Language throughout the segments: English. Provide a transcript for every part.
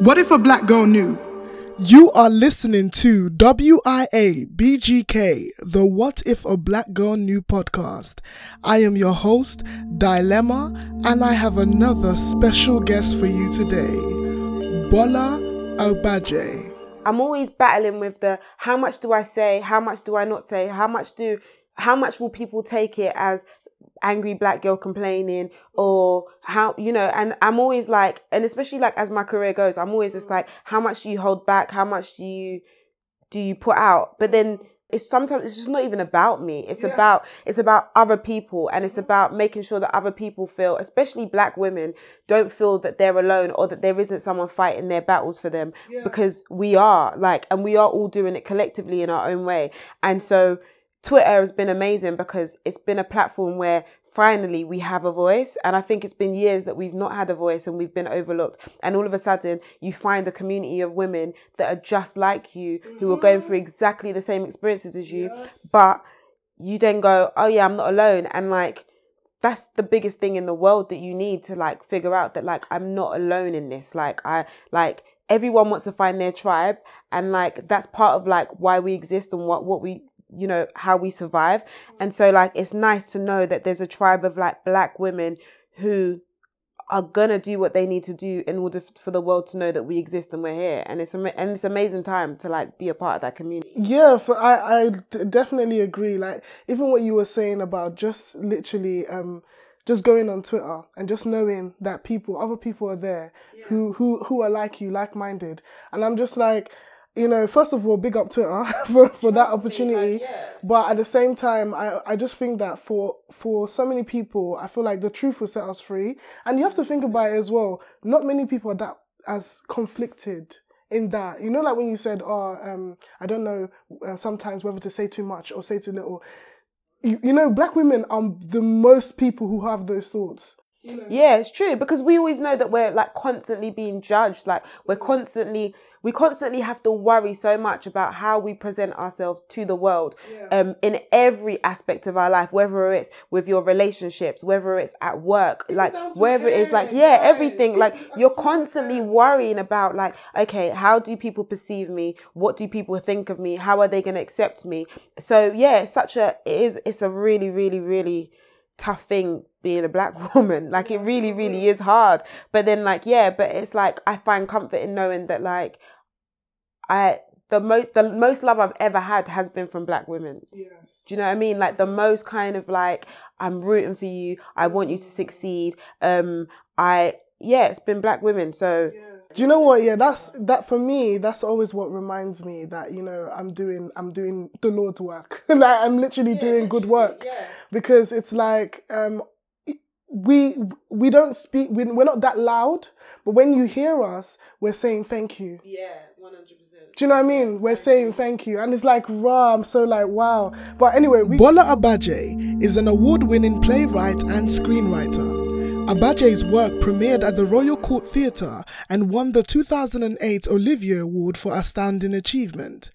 What if a black girl knew? You are listening to WIA BGK, the What If a Black Girl Knew podcast. I am your host, Dilemma, and I have another special guest for you today, Bola Agbaje. I'm always battling with the how much do I say, how much do I not say, how much do how much will people take it as angry black girl complaining mm. or how you know and i'm always like and especially like as my career goes i'm always just mm. like how much do you hold back? How much do you do you put out? But then it's sometimes it's just not even about me. It's yeah. about it's about other people and it's mm. about making sure that other people feel especially black women don't feel that they're alone or that there isn't someone fighting their battles for them yeah. because we are like and we are all doing it collectively in our own way. And so Twitter has been amazing because it's been a platform where finally we have a voice. And I think it's been years that we've not had a voice and we've been overlooked. And all of a sudden, you find a community of women that are just like you, mm-hmm. who are going through exactly the same experiences as you. Yes. But you then go, oh, yeah, I'm not alone. And like, that's the biggest thing in the world that you need to like figure out that like I'm not alone in this. Like, I, like, everyone wants to find their tribe and like that's part of like why we exist and what what we you know, how we survive. And so, like, it's nice to know that there's a tribe of like black women who are gonna do what they need to do in order for the world to know that we exist and we're here. And it's and it's amazing time to like be a part of that community. Yeah, for, I I definitely agree. Like even what you were saying about just literally um just going on Twitter and just knowing that people, other people are there yeah. who who who are like you, like minded, and I'm just like you know, first of all, big up Twitter for, for that opportunity. yeah. But at the same time, I, I just think that for for so many people, I feel like the truth will set us free. And you have to think about it as well. Not many people are that as conflicted in that. You know, like when you said, oh, um, I don't know uh, sometimes whether to say too much or say too little. You, you know, black women are the most people who have those thoughts. You know? Yeah, it's true because we always know that we're like constantly being judged. Like we're constantly we constantly have to worry so much about how we present ourselves to the world yeah. um, in every aspect of our life, whether it's with your relationships, whether it's at work, it's like wherever it is, like, yeah, everything. Like you're constantly worrying about like, okay, how do people perceive me? What do people think of me? How are they going to accept me? So yeah, it's such a, it is, it's a really, really, really tough thing being a black woman. Like it really, really is hard. But then like, yeah, but it's like I find comfort in knowing that like I the most the most love I've ever had has been from black women. Yes. Do you know what I mean? Like the most kind of like I'm rooting for you. I want you to succeed. Um I yeah, it's been black women. So yeah. Do you know what? Yeah, that's that for me. That's always what reminds me that you know I'm doing I'm doing the Lord's work. like I'm literally yeah, doing good work yeah. because it's like um we we don't speak. We, we're not that loud, but when you hear us, we're saying thank you. Yeah, one hundred percent. Do you know what I mean? We're saying thank you, and it's like raw. I'm so like wow. But anyway, we- Bola Agbaje is an award-winning playwright and screenwriter. Agbaje's work premiered at the Royal Court Theatre and won the 2008 Olivier Award for Outstanding Achievement.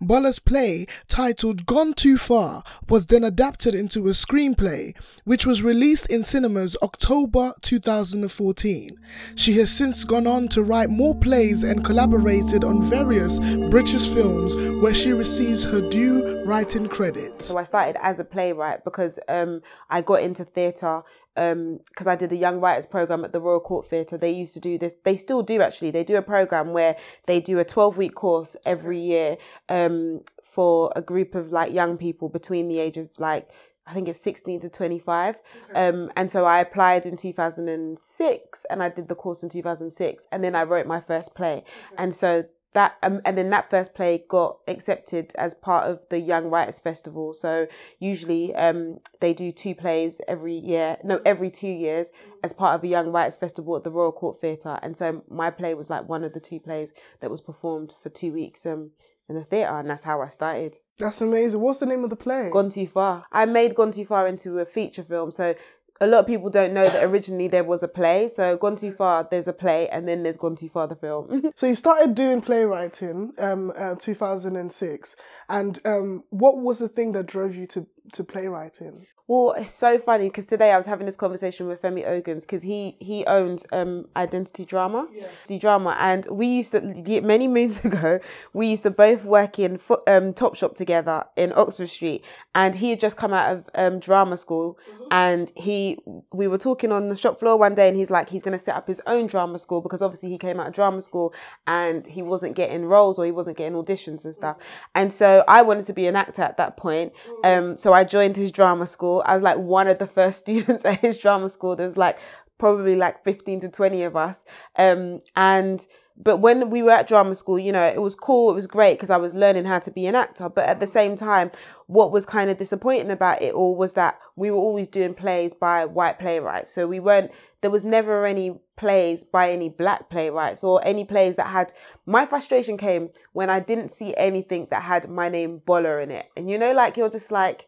Bola's play, titled Gone Too Far, was then adapted into a screenplay, which was released in cinemas October 2014. She has since gone on to write more plays and collaborated on various British films where she receives her due writing credit. So I started as a playwright because um, I got into theatre because um, I did the Young Writers program at the Royal Court Theatre. They used to do this. They still do actually. They do a program where they do a twelve week course every year um, for a group of like young people between the ages of like I think it's 16 to 25. Okay. Um, and so I applied in 2006 and I did the course in 2006 and then I wrote my first play. Okay. And so that um, and then that first play got accepted as part of the Young Writers Festival. So usually um, they do two plays every year, no, every two years as part of a Young Writers Festival at the Royal Court Theatre. And so my play was like one of the two plays that was performed for two weeks um, in the theatre, and that's how I started. That's amazing. What's the name of the play? Gone Too Far. I made Gone Too Far into a feature film. So a lot of people don't know that originally there was a play. So Gone Too Far, there's a play, and then there's Gone Too Far, the film. so you started doing playwriting um uh, 2006, and um what was the thing that drove you to to playwriting? Well, it's so funny because today I was having this conversation with Femi Oguns because he he owns um Identity Drama, Identity Drama, and we used to many moons ago we used to both work in fo- um Topshop together in Oxford Street, and he had just come out of um drama school, and he we were talking on the shop floor one day, and he's like he's gonna set up his own drama school because obviously he came out of drama school and he wasn't getting roles or he wasn't getting auditions and stuff, and so I wanted to be an actor at that point, um so I joined his drama school. I was like one of the first students at his drama school. There's like probably like 15 to 20 of us. Um, and, but when we were at drama school, you know, it was cool. It was great because I was learning how to be an actor. But at the same time, what was kind of disappointing about it all was that we were always doing plays by white playwrights. So we weren't, there was never any plays by any black playwrights or any plays that had, my frustration came when I didn't see anything that had my name Bola in it. And you know, like you're just like,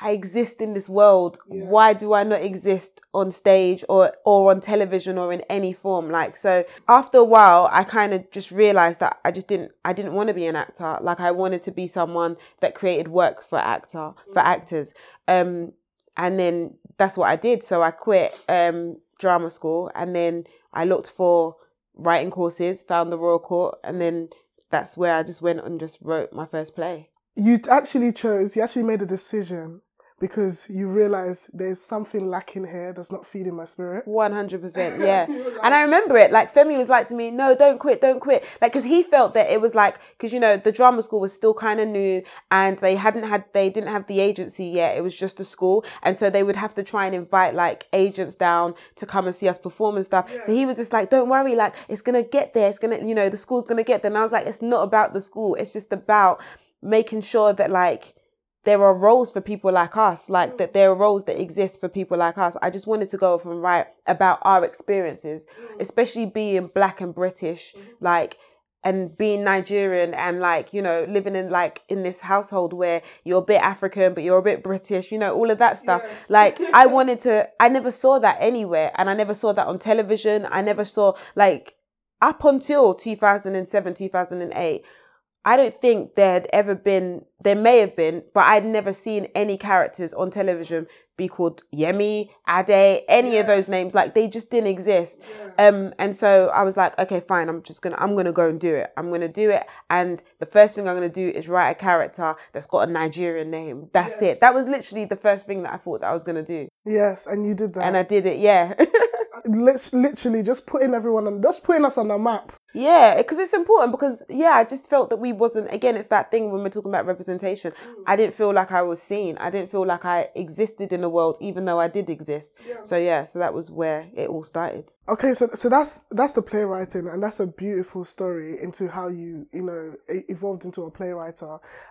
I exist in this world. Why do I not exist on stage or or on television or in any form? Like so after a while I kind of just realized that I just didn't I didn't want to be an actor. Like I wanted to be someone that created work for actor for actors. Um and then that's what I did. So I quit um drama school and then I looked for writing courses, found the Royal Court and then that's where I just went and just wrote my first play. You actually chose, you actually made a decision because you realized there's something lacking here that's not feeding my spirit. One hundred percent, yeah. and I remember it. Like Femi was like to me, "No, don't quit, don't quit." Like because he felt that it was like because you know the drama school was still kind of new and they hadn't had they didn't have the agency yet. It was just a school, and so they would have to try and invite like agents down to come and see us perform and stuff. So he was just like, "Don't worry, like it's gonna get there. It's gonna, you know, the school's gonna get there." And I was like, "It's not about the school. It's just about making sure that like." There are roles for people like us, like that mm. there are roles that exist for people like us. I just wanted to go off and write about our experiences, mm. especially being black and British, mm-hmm. like and being Nigerian and like, you know, living in like in this household where you're a bit African, but you're a bit British, you know, all of that stuff. Yes. Like I wanted to I never saw that anywhere and I never saw that on television. I never saw like up until 2007, 2008. I don't think there had ever been, there may have been, but I'd never seen any characters on television be called Yemi, Ade, any of those names. Like they just didn't exist. Um, and so I was like, okay, fine. I'm just gonna, I'm gonna go and do it. I'm gonna do it. And the first thing I'm gonna do is write a character that's got a Nigerian name. That's it. That was literally the first thing that I thought that I was gonna do, Yes, and you did that. and I did it. Yeah. Lit- literally just putting everyone on, just putting us on the map. Yeah, because it's important because yeah, I just felt that we wasn't again, it's that thing when we're talking about representation. I didn't feel like I was seen. I didn't feel like I existed in the world even though I did exist. So yeah, so that was where it all started. Okay, so so that's that's the playwriting, and that's a beautiful story into how you you know evolved into a playwright.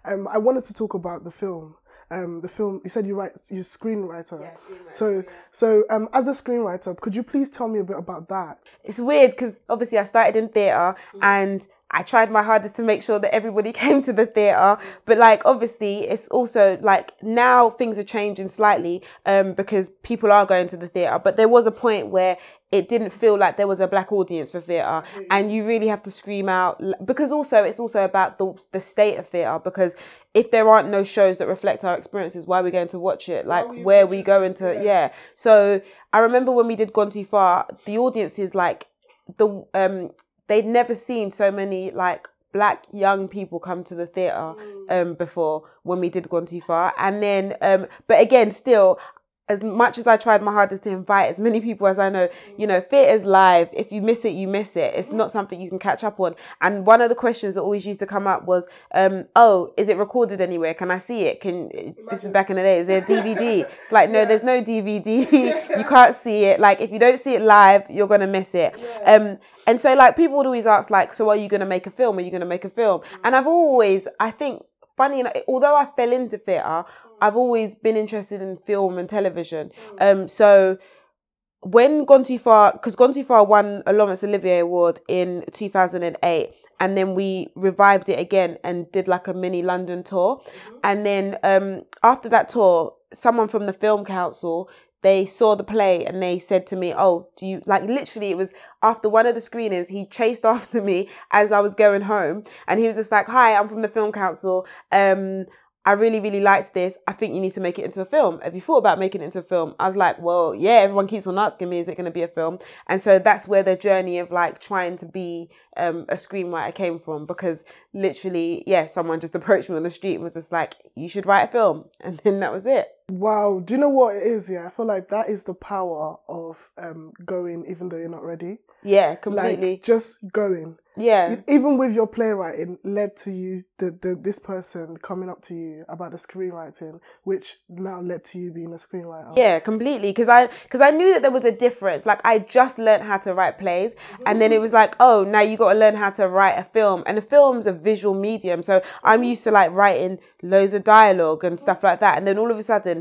Um, I wanted to talk about the film. Um, the film you said you write you're screenwriter. so so um, as a screenwriter, could you please tell me a bit about that? It's weird because obviously I started in theatre and I tried my hardest to make sure that everybody came to the theatre. But like obviously it's also like now things are changing slightly um, because people are going to the theatre. But there was a point where it didn't feel like there was a black audience for theatre and you really have to scream out because also it's also about the, the state of theatre because if there aren't no shows that reflect our experiences why are we going to watch it? Like where are we going to yeah. So i remember when we did gone too far the audience is like the um they'd never seen so many like black young people come to the theater um before when we did gone too far. And then um but again still as much as I tried my hardest to invite as many people as I know, you know, theatre's live. If you miss it, you miss it. It's not something you can catch up on. And one of the questions that always used to come up was, um, "Oh, is it recorded anywhere? Can I see it? Can this is back in the day? Is there a DVD?" It's like, no, there's no DVD. you can't see it. Like if you don't see it live, you're gonna miss it. Um, and so like people would always ask, like, "So are you gonna make a film? Are you gonna make a film?" And I've always, I think, funny enough, although I fell into theatre, I've always been interested in film and television. Um, so when Gone Too Far, because Gone Too Far won a Laurence Olivier Award in 2008, and then we revived it again and did like a mini London tour. And then um, after that tour, someone from the Film Council they saw the play and they said to me, "Oh, do you like?" Literally, it was after one of the screenings. He chased after me as I was going home, and he was just like, "Hi, I'm from the Film Council. Um, I really, really liked this. I think you need to make it into a film. Have you thought about making it into a film? I was like, well, yeah, everyone keeps on asking me, is it going to be a film? And so that's where the journey of like trying to be um, a screenwriter came from because literally, yeah, someone just approached me on the street and was just like, you should write a film. And then that was it. Wow. Do you know what it is? Yeah, I feel like that is the power of um, going even though you're not ready. Yeah, completely. Like just going. yeah. Even with your playwriting, led to you the, the this person coming up to you about the screenwriting, which now led to you being a screenwriter. Yeah, completely. Because I because I knew that there was a difference. Like I just learned how to write plays, and then it was like, oh, now you got to learn how to write a film. And the film's a visual medium, so I'm used to like writing loads of dialogue and stuff like that. And then all of a sudden.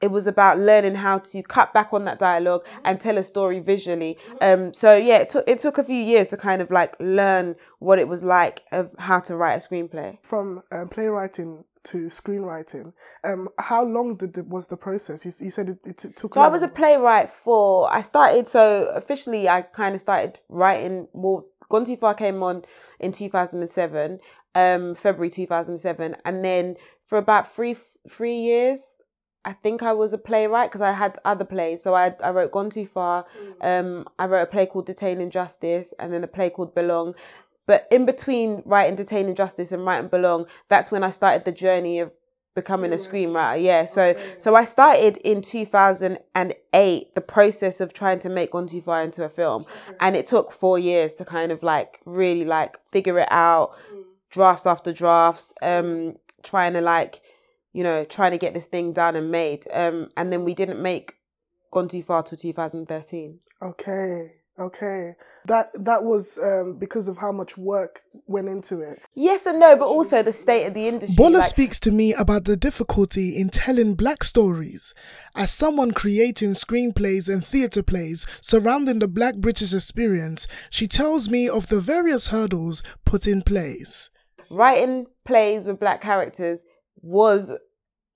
It was about learning how to cut back on that dialogue and tell a story visually. Um, so yeah, it took it took a few years to kind of like learn what it was like of how to write a screenplay. From um, playwriting to screenwriting, um, how long did the, was the process? You, you said it, it took. So I was a playwright for. I started so officially. I kind of started writing. Well, Gone Too Far came on in two thousand and seven, um, February two thousand and seven, and then for about three three years. I think I was a playwright because I had other plays. So I I wrote Gone Too Far. Um, I wrote a play called Detaining Justice, and then a play called Belong. But in between writing Detaining Justice and writing Belong, that's when I started the journey of becoming a screenwriter. Yeah. So so I started in 2008 the process of trying to make Gone Too Far into a film, and it took four years to kind of like really like figure it out, drafts after drafts, um, trying to like you know trying to get this thing done and made. Um, and then we didn't make Gone Too Far till 2013. Okay, okay. That that was um, because of how much work went into it. Yes and no, but also the state of the industry. Bola like- speaks to me about the difficulty in telling black stories. As someone creating screenplays and theatre plays surrounding the black British experience, she tells me of the various hurdles put in place. writing plays with black characters was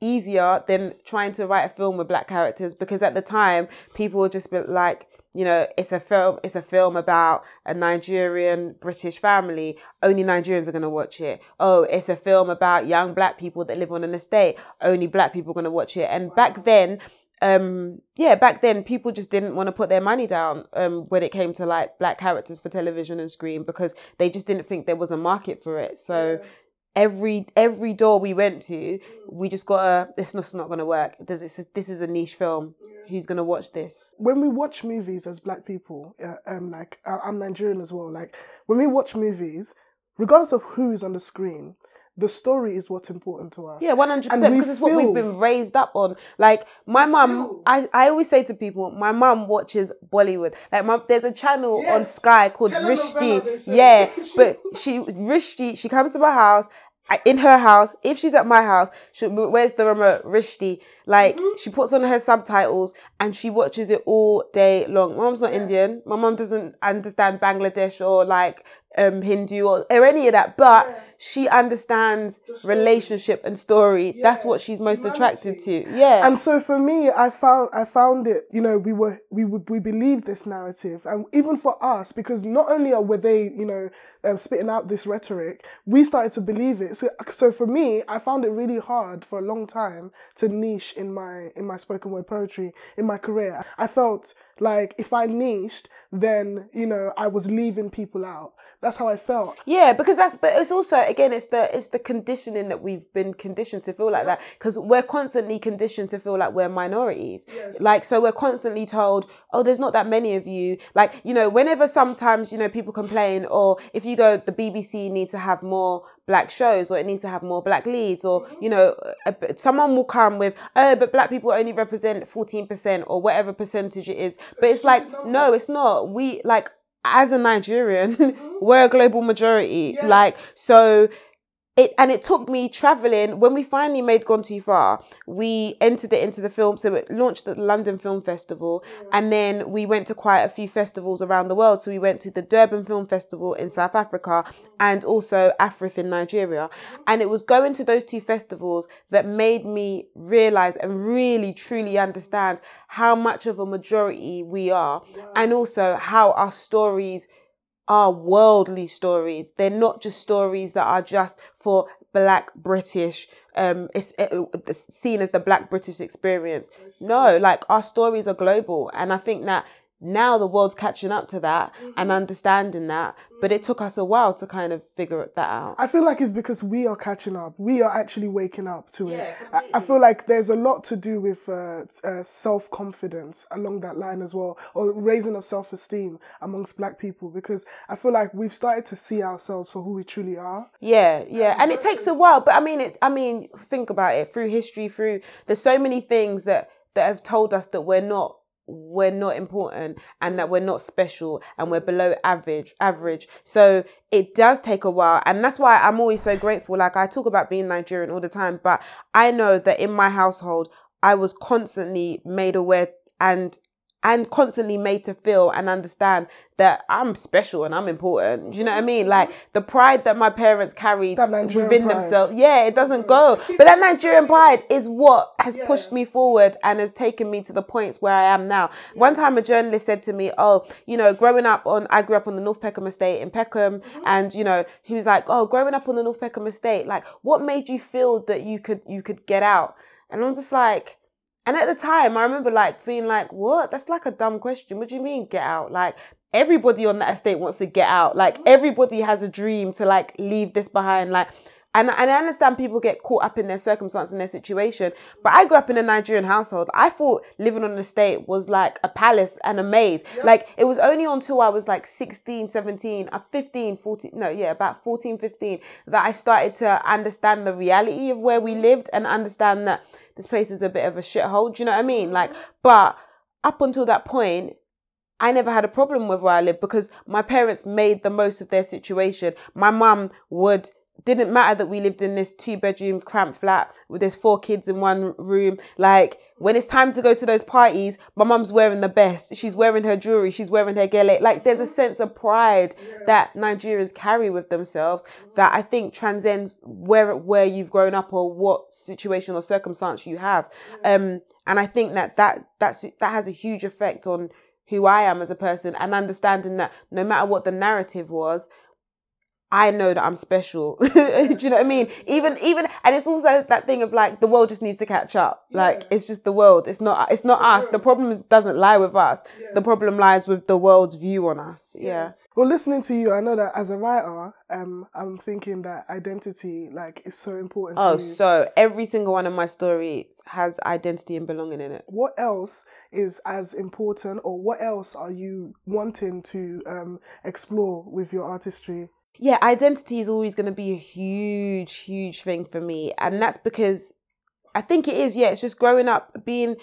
easier than trying to write a film with black characters because at the time people would just be like you know it's a film it's a film about a Nigerian British family. Only Nigerians are going to watch it. Oh it's a film about young black people that live on an estate. Only black people are going to watch it. And back then um yeah back then people just didn't want to put their money down um when it came to like black characters for television and screen because they just didn't think there was a market for it. So every every door we went to we just got a this is not going to work this is this is a niche film. Who's going to watch this? When we watch movies as black people, uh, um, like I'm Nigerian as well. Like when we watch movies, regardless of who is on the screen, the story is what's important to us. Yeah, one hundred percent. Because it's what we've been raised up on. Like my mum, I, I always say to people, my mum watches Bollywood. Like my, there's a channel on Sky called they Rishtey. Yeah, but she Rishtey, she comes to my house. In her house, if she's at my house, she, where's the remote? Rishtey. Like Mm-hmm. she puts on her subtitles and she watches it all day long. My mum's not Indian. My mom doesn't understand Bangladesh or like um Hindu or, or any of that, but she understands relationship and story. That's what she's most attracted to. Yeah. And so for me, I found I found it. You know, we were we would we believed this narrative, and even for us, because not only are were they, you know, um, spitting out this rhetoric, we started to believe it. So so for me, I found it really hard for a long time to niche in my in my spoken word poetry in my career. I felt like if I niched, then you know I was leaving people out. That's how I felt. Yeah, because that's but it's also again it's the it's the conditioning that we've been conditioned to feel like that because we're constantly conditioned to feel like we're minorities. Like so we're constantly told, "Oh, there's not that many of you." Like, you know, whenever sometimes, you know, people complain or if you go the BBC needs to have more black shows or it needs to have more black leads or, mm-hmm. you know, someone will come with, "Oh, but black people only represent 14% or whatever percentage it is." But it's like, no, it's not. We like as a Nigerian, we're a global majority. Like, so it, and it took me traveling when we finally made Gone Too Far. We entered it into the film, so it launched at the London Film Festival, mm. and then we went to quite a few festivals around the world. So we went to the Durban Film Festival in South Africa and also AFRIFF in Nigeria. Mm. And it was going to those two festivals that made me realize and really truly understand how much of a majority we are, and also how our stories are worldly stories. They're not just stories that are just for black British. Um, it's, it, it's seen as the black British experience. No, like our stories are global, and I think that now the world's catching up to that Mm-hmm. and understanding that. But it took us a while to kind of figure that out. I feel like it's because we are catching up. We are actually waking up to it. I, I feel like there's a lot to do with uh, uh, self confidence along that line as well, or raising of self esteem amongst black people, because I feel like we've started to see ourselves for who we truly are. Yeah, yeah, and it takes a while, but I mean, it. I mean, think about it through history. Through there's so many things that that have told us that we're not we're not important and that we're not special and we're below average average. So it does take a while. And that's why i'm always so grateful. Like i talk about being nigerian all the time but i know that in my household i was constantly made aware and and constantly made to feel and understand that I'm special and I'm important. Do you know what I mean? Like the pride that my parents carried within pride. themselves. Yeah, it doesn't go. Mm. But that Nigerian pride is what has pushed me forward and has taken me to the points where I am now. One time a journalist said to me, Oh, you know, growing up on I grew up on the North Peckham estate in Peckham mm-hmm. and you know, he was like, Oh, growing up on the North Peckham estate, like what made you feel that you could you could get out? And I'm just like and at the time, I remember like being like, "What? That's like a dumb question. What do you mean get out? Like everybody on that estate wants to get out. Like mm. everybody has a dream to like leave this behind. Like." And, and I understand people get caught up in their circumstance and their situation, but I grew up in a Nigerian household. I thought living on an estate was like a palace and a maze. Like it was only until I was like 16, 17, uh, 15, 14, no, yeah, about 14, 15, that I started to understand the reality of where we lived and understand that this place is a bit of a shithole. Do you know what I mean? Like, but up until that point, I never had a problem with where I lived because my parents made the most of their situation. My mum would didn't matter that we lived in this two bedroom cramped flat with there's four kids in one room. Like when it's time to go to those parties, my mum's wearing the best. She's wearing her jewelry. She's wearing her gele. Like there's a sense of pride that Nigerians carry with themselves that I think transcends where where you've grown up or what situation or circumstance you have. Um, and I think that that that's that has a huge effect on who I am as a person and understanding that no matter what the narrative was, I know that I'm special. Do you know what I mean? Even even and it's also that thing of like the world just needs to catch up. Like it's just the world. It's not it's not us. The problem is, doesn't lie with us. The problem lies with the world's view on us. Yeah. Well, listening to you, I know that as a writer, um, I'm thinking that identity, like, is so important Oh, so every single one of my stories has identity and belonging in it. what else is as important, or what else are you wanting to um, explore with your artistry? Yeah, identity is always going to be a huge, huge thing for me. And that's because I think it is, yeah, it's just growing up, being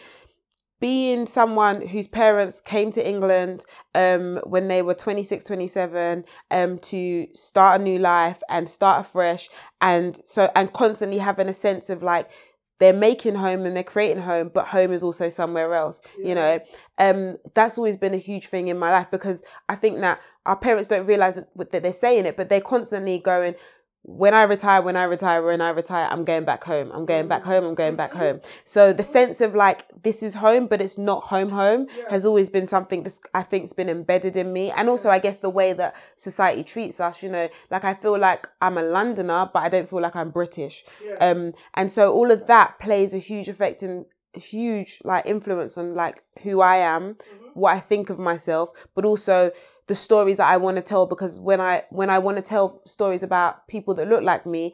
being someone whose parents came to England um, when they were 26, 27 um, to start a new life and start afresh. And so, and constantly having a sense of like, they're making home and they're creating home, but home is also somewhere else. You know, um, that's always been a huge thing in my life because I think that our parents don't realize that, that they're saying it, but they're constantly going, when I retire, when I retire, when I retire, I'm going back home. I'm going back mm. home. I'm going back mm-hmm. home. So the sense of like this is home, but it's not home. Home has always been something that's I think has been embedded in me, and also I guess the way that society treats us. You know, like I feel like I'm a Londoner, but I don't feel like I'm British. Um, and so all of that plays a huge effect and huge like influence on like who I am, mm-hmm. what I think of myself, but also the stories that I want to tell because when I when I want to tell stories about people that look like me,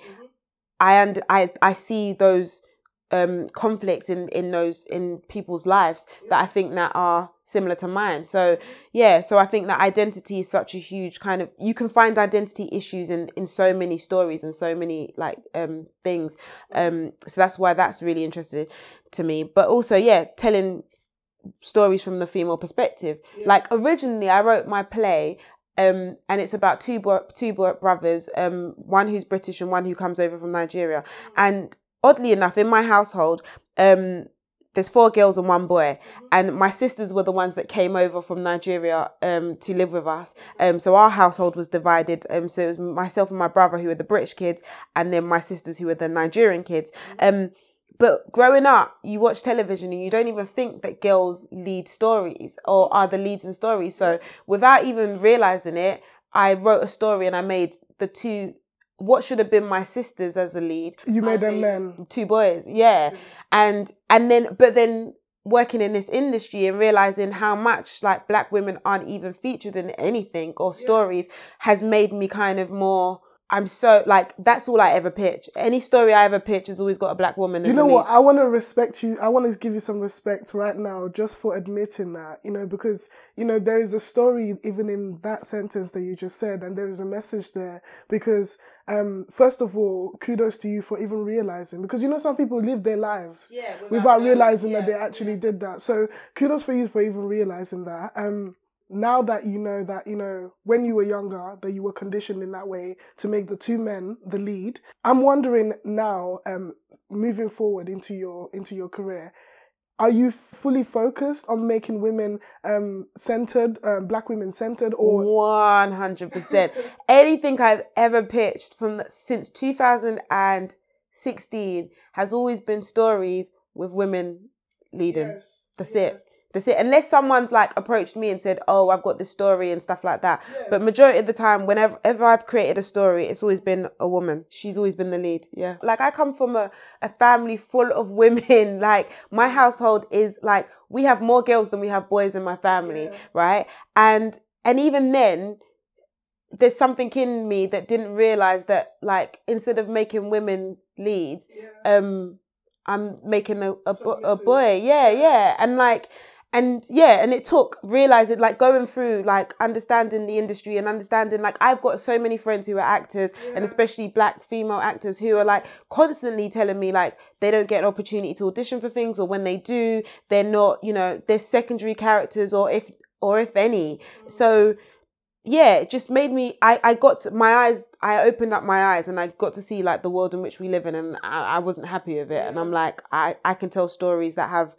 I and I I see those um conflicts in in those in people's lives that I think that are similar to mine. So yeah, so I think that identity is such a huge kind of you can find identity issues in in so many stories and so many like um things. Um so that's why that's really interesting to me. But also yeah, telling stories from the female perspective. Like originally, I wrote my play, um, and it's about two bro- two bro- brothers, um, one who's British and one who comes over from Nigeria. And oddly enough, in my household, um, there's four girls and one boy, and my sisters were the ones that came over from Nigeria um, to live with us. Um, so our household was divided. Um, so it was myself and my brother who were the British kids, and then my sisters who were the Nigerian kids. Um, but growing up, you watch television and you don't even think that girls lead stories or are the leads in stories. So without even realizing it, I wrote a story and I made the two what should have been my sisters as a lead. You made them men. Two boys, yeah, and and then but then working in this industry and realizing how much like black women aren't even featured in anything or stories has made me kind of more I'm so like that's all I ever pitch. Any story I ever pitch has always got a black woman. Do you know what? I want to respect you. I want to give you some respect right now just for admitting that, you know, because, you know, there is a story even in that sentence that you just said, and there is a message there. Because, um, first of all, kudos to you for even realizing, because, you know, some people live their lives Yeah, without without, knowing, realizing that they actually did that. So kudos for you for even realizing that. Um, now that you know that you know when you were younger that you were conditioned in that way to make the two men the lead i'm wondering now um moving forward into your into your career are you fully focused on making women um centered um, black women centered or One hundred percent. Anything I've ever pitched from the, since two thousand and sixteen has always been stories with women leading. That's it. That's it. Unless someone's like approached me and said, "Oh, I've got this story" and stuff like that. But majority of the time, whenever ever I've created a story, it's always been a woman. She's always been the lead. Yeah. Like I come from a, a family full of women. Like my household is like we have more girls than we have boys in my family, right? And and even then, there's something in me that didn't realize that like instead of making women leads, um, I'm making a a, a boy. Yeah, yeah, and like. And yeah, and it took realizing, like going through, like understanding the industry and understanding, like I've got so many friends who are actors and especially black female actors who are like constantly telling me like they don't get an opportunity to audition for things or when they do, they're not, you know, they're secondary characters or if or if any. Mm. So yeah, it just made me. I I got to, my eyes. I opened up my eyes and I got to see like the world in which we live in, and I, I wasn't happy with it. And I'm like, I I can tell stories that have.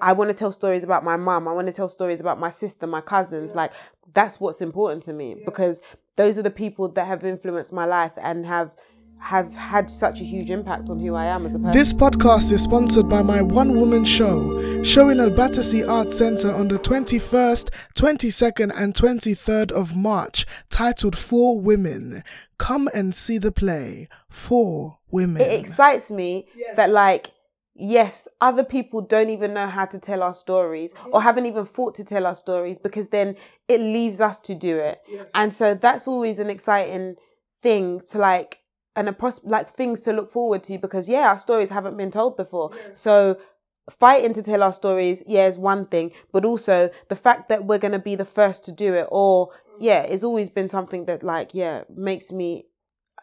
I want to tell stories about my mom. I want to tell stories about my sister, my cousins. Like that's what's important to me because those are the people that have influenced my life and have have had such a huge impact on who I am as a person. This podcast is sponsored by my one woman show, showing at Battersea Arts Centre on the 21st, 22nd, and 23rd of March, titled For Women. Come and see the play, For Women. it excites me that like yes other people don't even know how to tell our stories or haven't even thought to tell our stories because then it leaves us to do it. And so that's always an exciting thing to like and a pros- like things to look forward to because yeah our stories haven't been told before. So fighting to tell our stories yeah is one thing but also the fact that we're going to be the first to do it or mm. yeah it's always been something that like yeah makes me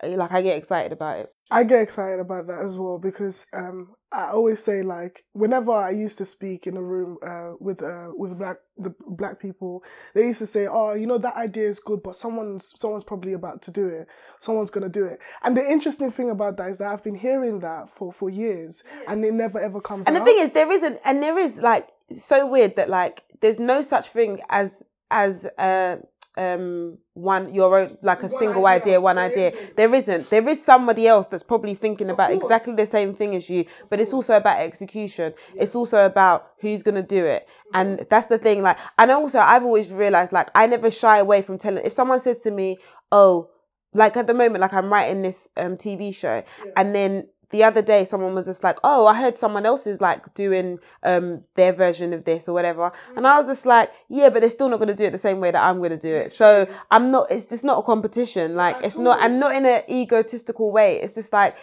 like i get excited about it I get excited about that as well because um, I always say like whenever I used to speak in a room uh, with uh, with black the black people, they used to say, "Oh, you know that idea is good, but someone's someone's probably about to do it. Someone's gonna do it." And the interesting thing about that is that I've been hearing that for for years, and it never ever comes. And out. the thing is, there isn't, and there is like so weird that like there's no such thing as as uh um one your own like a single idea, one idea. There isn't. There is somebody else that's probably thinking about exactly the same thing as you, but it's also about execution. It's also about who's gonna do it, and that's the thing. Like, and also I've always realized like I never shy away from telling. If someone says to me, "Oh," like at the moment, like I'm writing this um TV show, and then the other day someone was just like, "Oh, I heard someone else is like doing um their version of this or whatever," and I was just like, "Yeah, but they're still not going to do it the same way that I'm going to do it." So I'm not. It's it's not a competition. Like it's not, and not in an egotistical way. It's just like.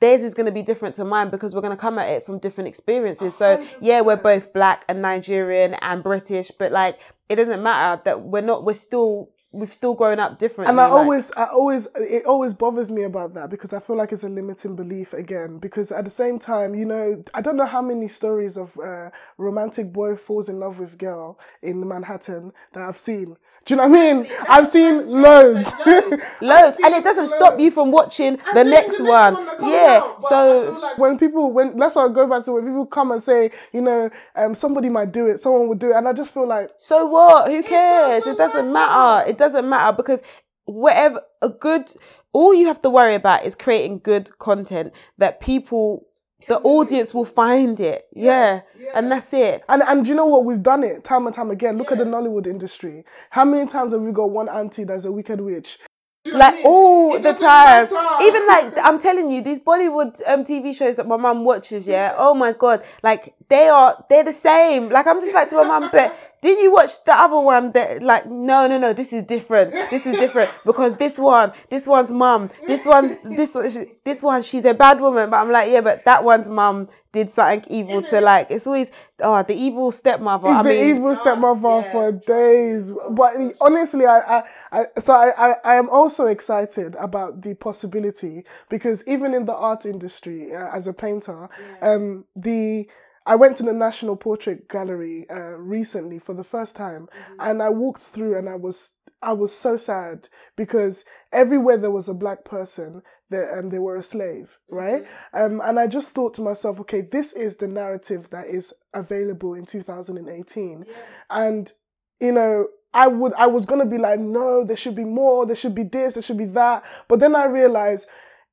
Theirs is going to be different to mine because we're going to come at it from different experiences. So yeah, we're both black and Nigerian and British, but like it doesn't matter that we're not. We're still we've still grown up differently. And I like- always, I always, it always bothers me about that because I feel like it's a limiting belief again. Because at the same time, you know, I don't know how many stories of uh, romantic boy falls in love with girl in Manhattan that I've seen. Do you know what I mean? I've seen loads. loads, and it doesn't stop you from watching the next one. Yeah, so like when people when that's why I go back to when people come and say, you know, um, somebody might do it, someone would do it, and I just feel like so what? Who cares? It doesn't matter. It doesn't matter because whatever a good, all you have to worry about is creating good content that people, the audience will find it. Yeah, and that's it. And and do you know what? We've done it time and time again. Look at the Nollywood industry. How many times have we got one auntie that's a wicked witch? Do you know what I like mean? all It the time. matter. Even like I'm telling you, these Bollywood um, TV shows that my mum watches, yeah. Oh my god, like they are they're the same. Like I'm just like to my mum, but did you watch the other one that like no no no this is different. This is different. Because this one this one's mum. This one's this one she- this one she's a bad woman. But I'm like yeah but that one's mum did something evil to like it's always oh the evil stepmother He's I the mean evil stepmother for days. But honestly, I, I, I so I, I, I am also excited about the possibility because even in the art industry, uh, as a painter, um, the I went to the National Portrait Gallery uh, recently for the first time, and I walked through, and I was I was so sad because everywhere there was a black person, there um, they were a slave, right? Um, and I just thought to myself, okay, this is the narrative that is available in 2018, and you know. I would I was gonna be like, no, there should be more, there should be this, there should be that. But then I realized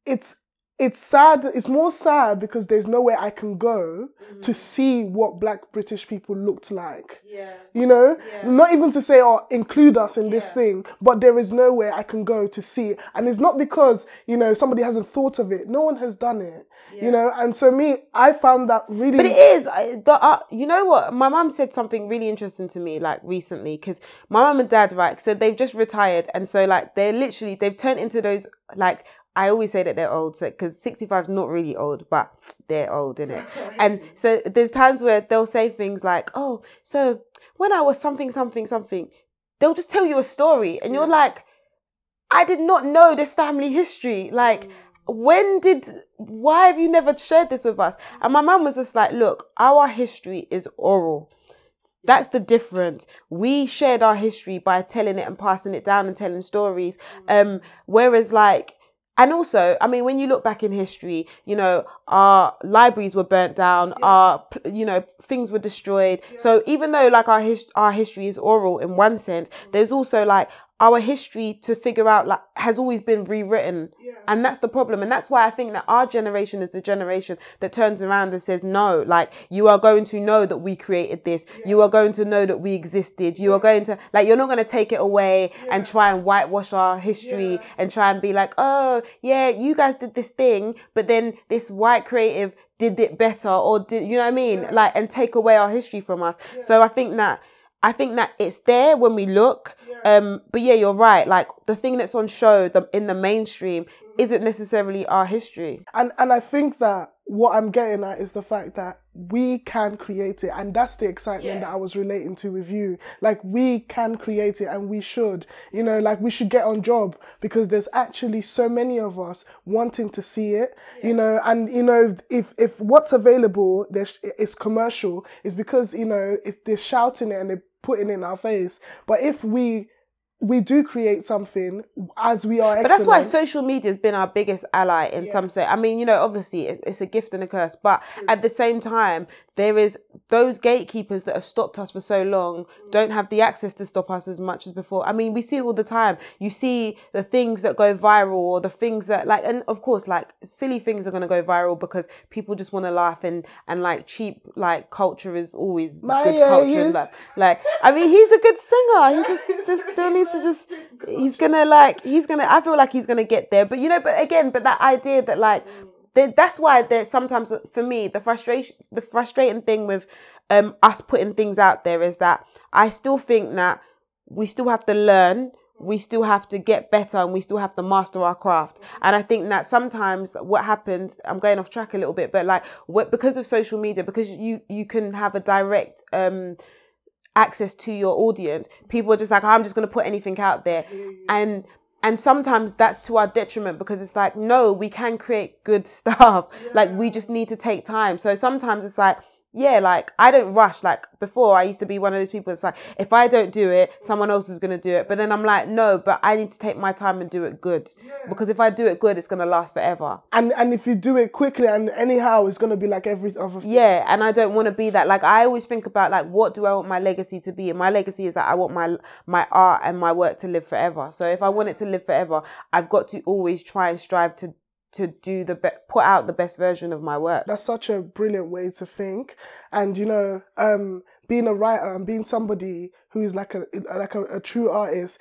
it's it's sad it's more sad because there's nowhere I can go to see what black British people looked like. yeah You know? Not even to say, oh, include us in this thing, but there is nowhere I can go to see it. And it's not because, you know, somebody hasn't thought of it. No one has done it. Yeah. You know, and so me, I found that really But it is the uh, you know what my mum said something really interesting to me like recently because my mum and dad right so they've just retired and so like they're literally they've turned into those like I always say that they're old so because 65 is not really old but they're old in it and so there's times where they'll say things like oh so when I was something something something they'll just tell you a story and you're like I did not know this family history. Like, when did, why have you never shared this with us? And my mum was just like, look, our history is oral. That's the difference. We shared our history by telling it and passing it down and telling stories. Um, whereas like, and also, I mean, when you look back in history, you know, our libraries were burnt down, our, you know, things were destroyed. So even though like our his- our history is oral in one sense, mm. there's also like our history to figure out like has always been rewritten. And that's the problem. And that's why I think that our generation is the generation that turns around and says, no, like you are going to know that we created this. You are going to know that we existed. You are going to, like, you're not going to take it away and try and whitewash our history and try and be like, oh, yeah, you guys did this thing, but then this white creative did it better or did, you know what I mean? Like, and take away our history from us. So I think that. I think that it's there when we look. Um, but yeah, you're right. Like the thing that's on show the, in the mainstream isn't necessarily our history. and and I think that what I'm getting at is the fact that we can create it, and that's the excitement that I was relating to with you. Like we can create it, and we should. You know, like we should get on job because there's actually so many of us wanting to see it. You know, and you know if if what's available there's is commercial, is because you know if they're shouting it and they're putting it in our face. But if we we do create something as we are. But that's why social media has been our biggest ally in some say. I mean, you know, obviously it- it's a gift and a curse, but mm. at the same time, there is those gatekeepers that have stopped us for so long mm. don't have the access to stop us as much as before. I mean, we see it all the time. You see the things that go viral or the things that like, and of course, like silly things are going to go viral because people just want to laugh and and like cheap like culture is always My, good culture. and like, like, I mean, he's a good singer. He just just still needs to just. He's gonna like. He's gonna. I feel like he's gonna get there. But you know. But again. But that idea that like. that- That's why there's sometimes for me the frustration, the frustrating thing with um, us putting things out there is that I still think that we still have to learn, we still have to get better, and we still have to master our craft. And I think that sometimes what happens, I'm going off track a little bit, but like what, because of social media, because you you can have a direct um, access to your audience, people are just like, I'm just going to put anything out there. And and sometimes that's to our detriment because it's like, no, we can create good stuff. Like we just need to take time. So sometimes it's like, yeah, like I don't rush. Like before, I used to be one of those people. It's like if I don't do it, someone else is gonna do it. But then I'm like, no, but I need to take my time and do it good because if I do it good, it's gonna last forever. and and if you do it quickly and anyhow, it's gonna be like every other. thing. Yeah, and I don't want to be that. Like I always think about like what do I want my legacy to be? And my legacy is that I want my my art and my work to live forever. So if I want it to live forever, I've got to always try and strive to to do the be- put out the best version of my work. That's such a brilliant way to think, and you know, um, being a writer and being somebody who is like a like a, a true artist.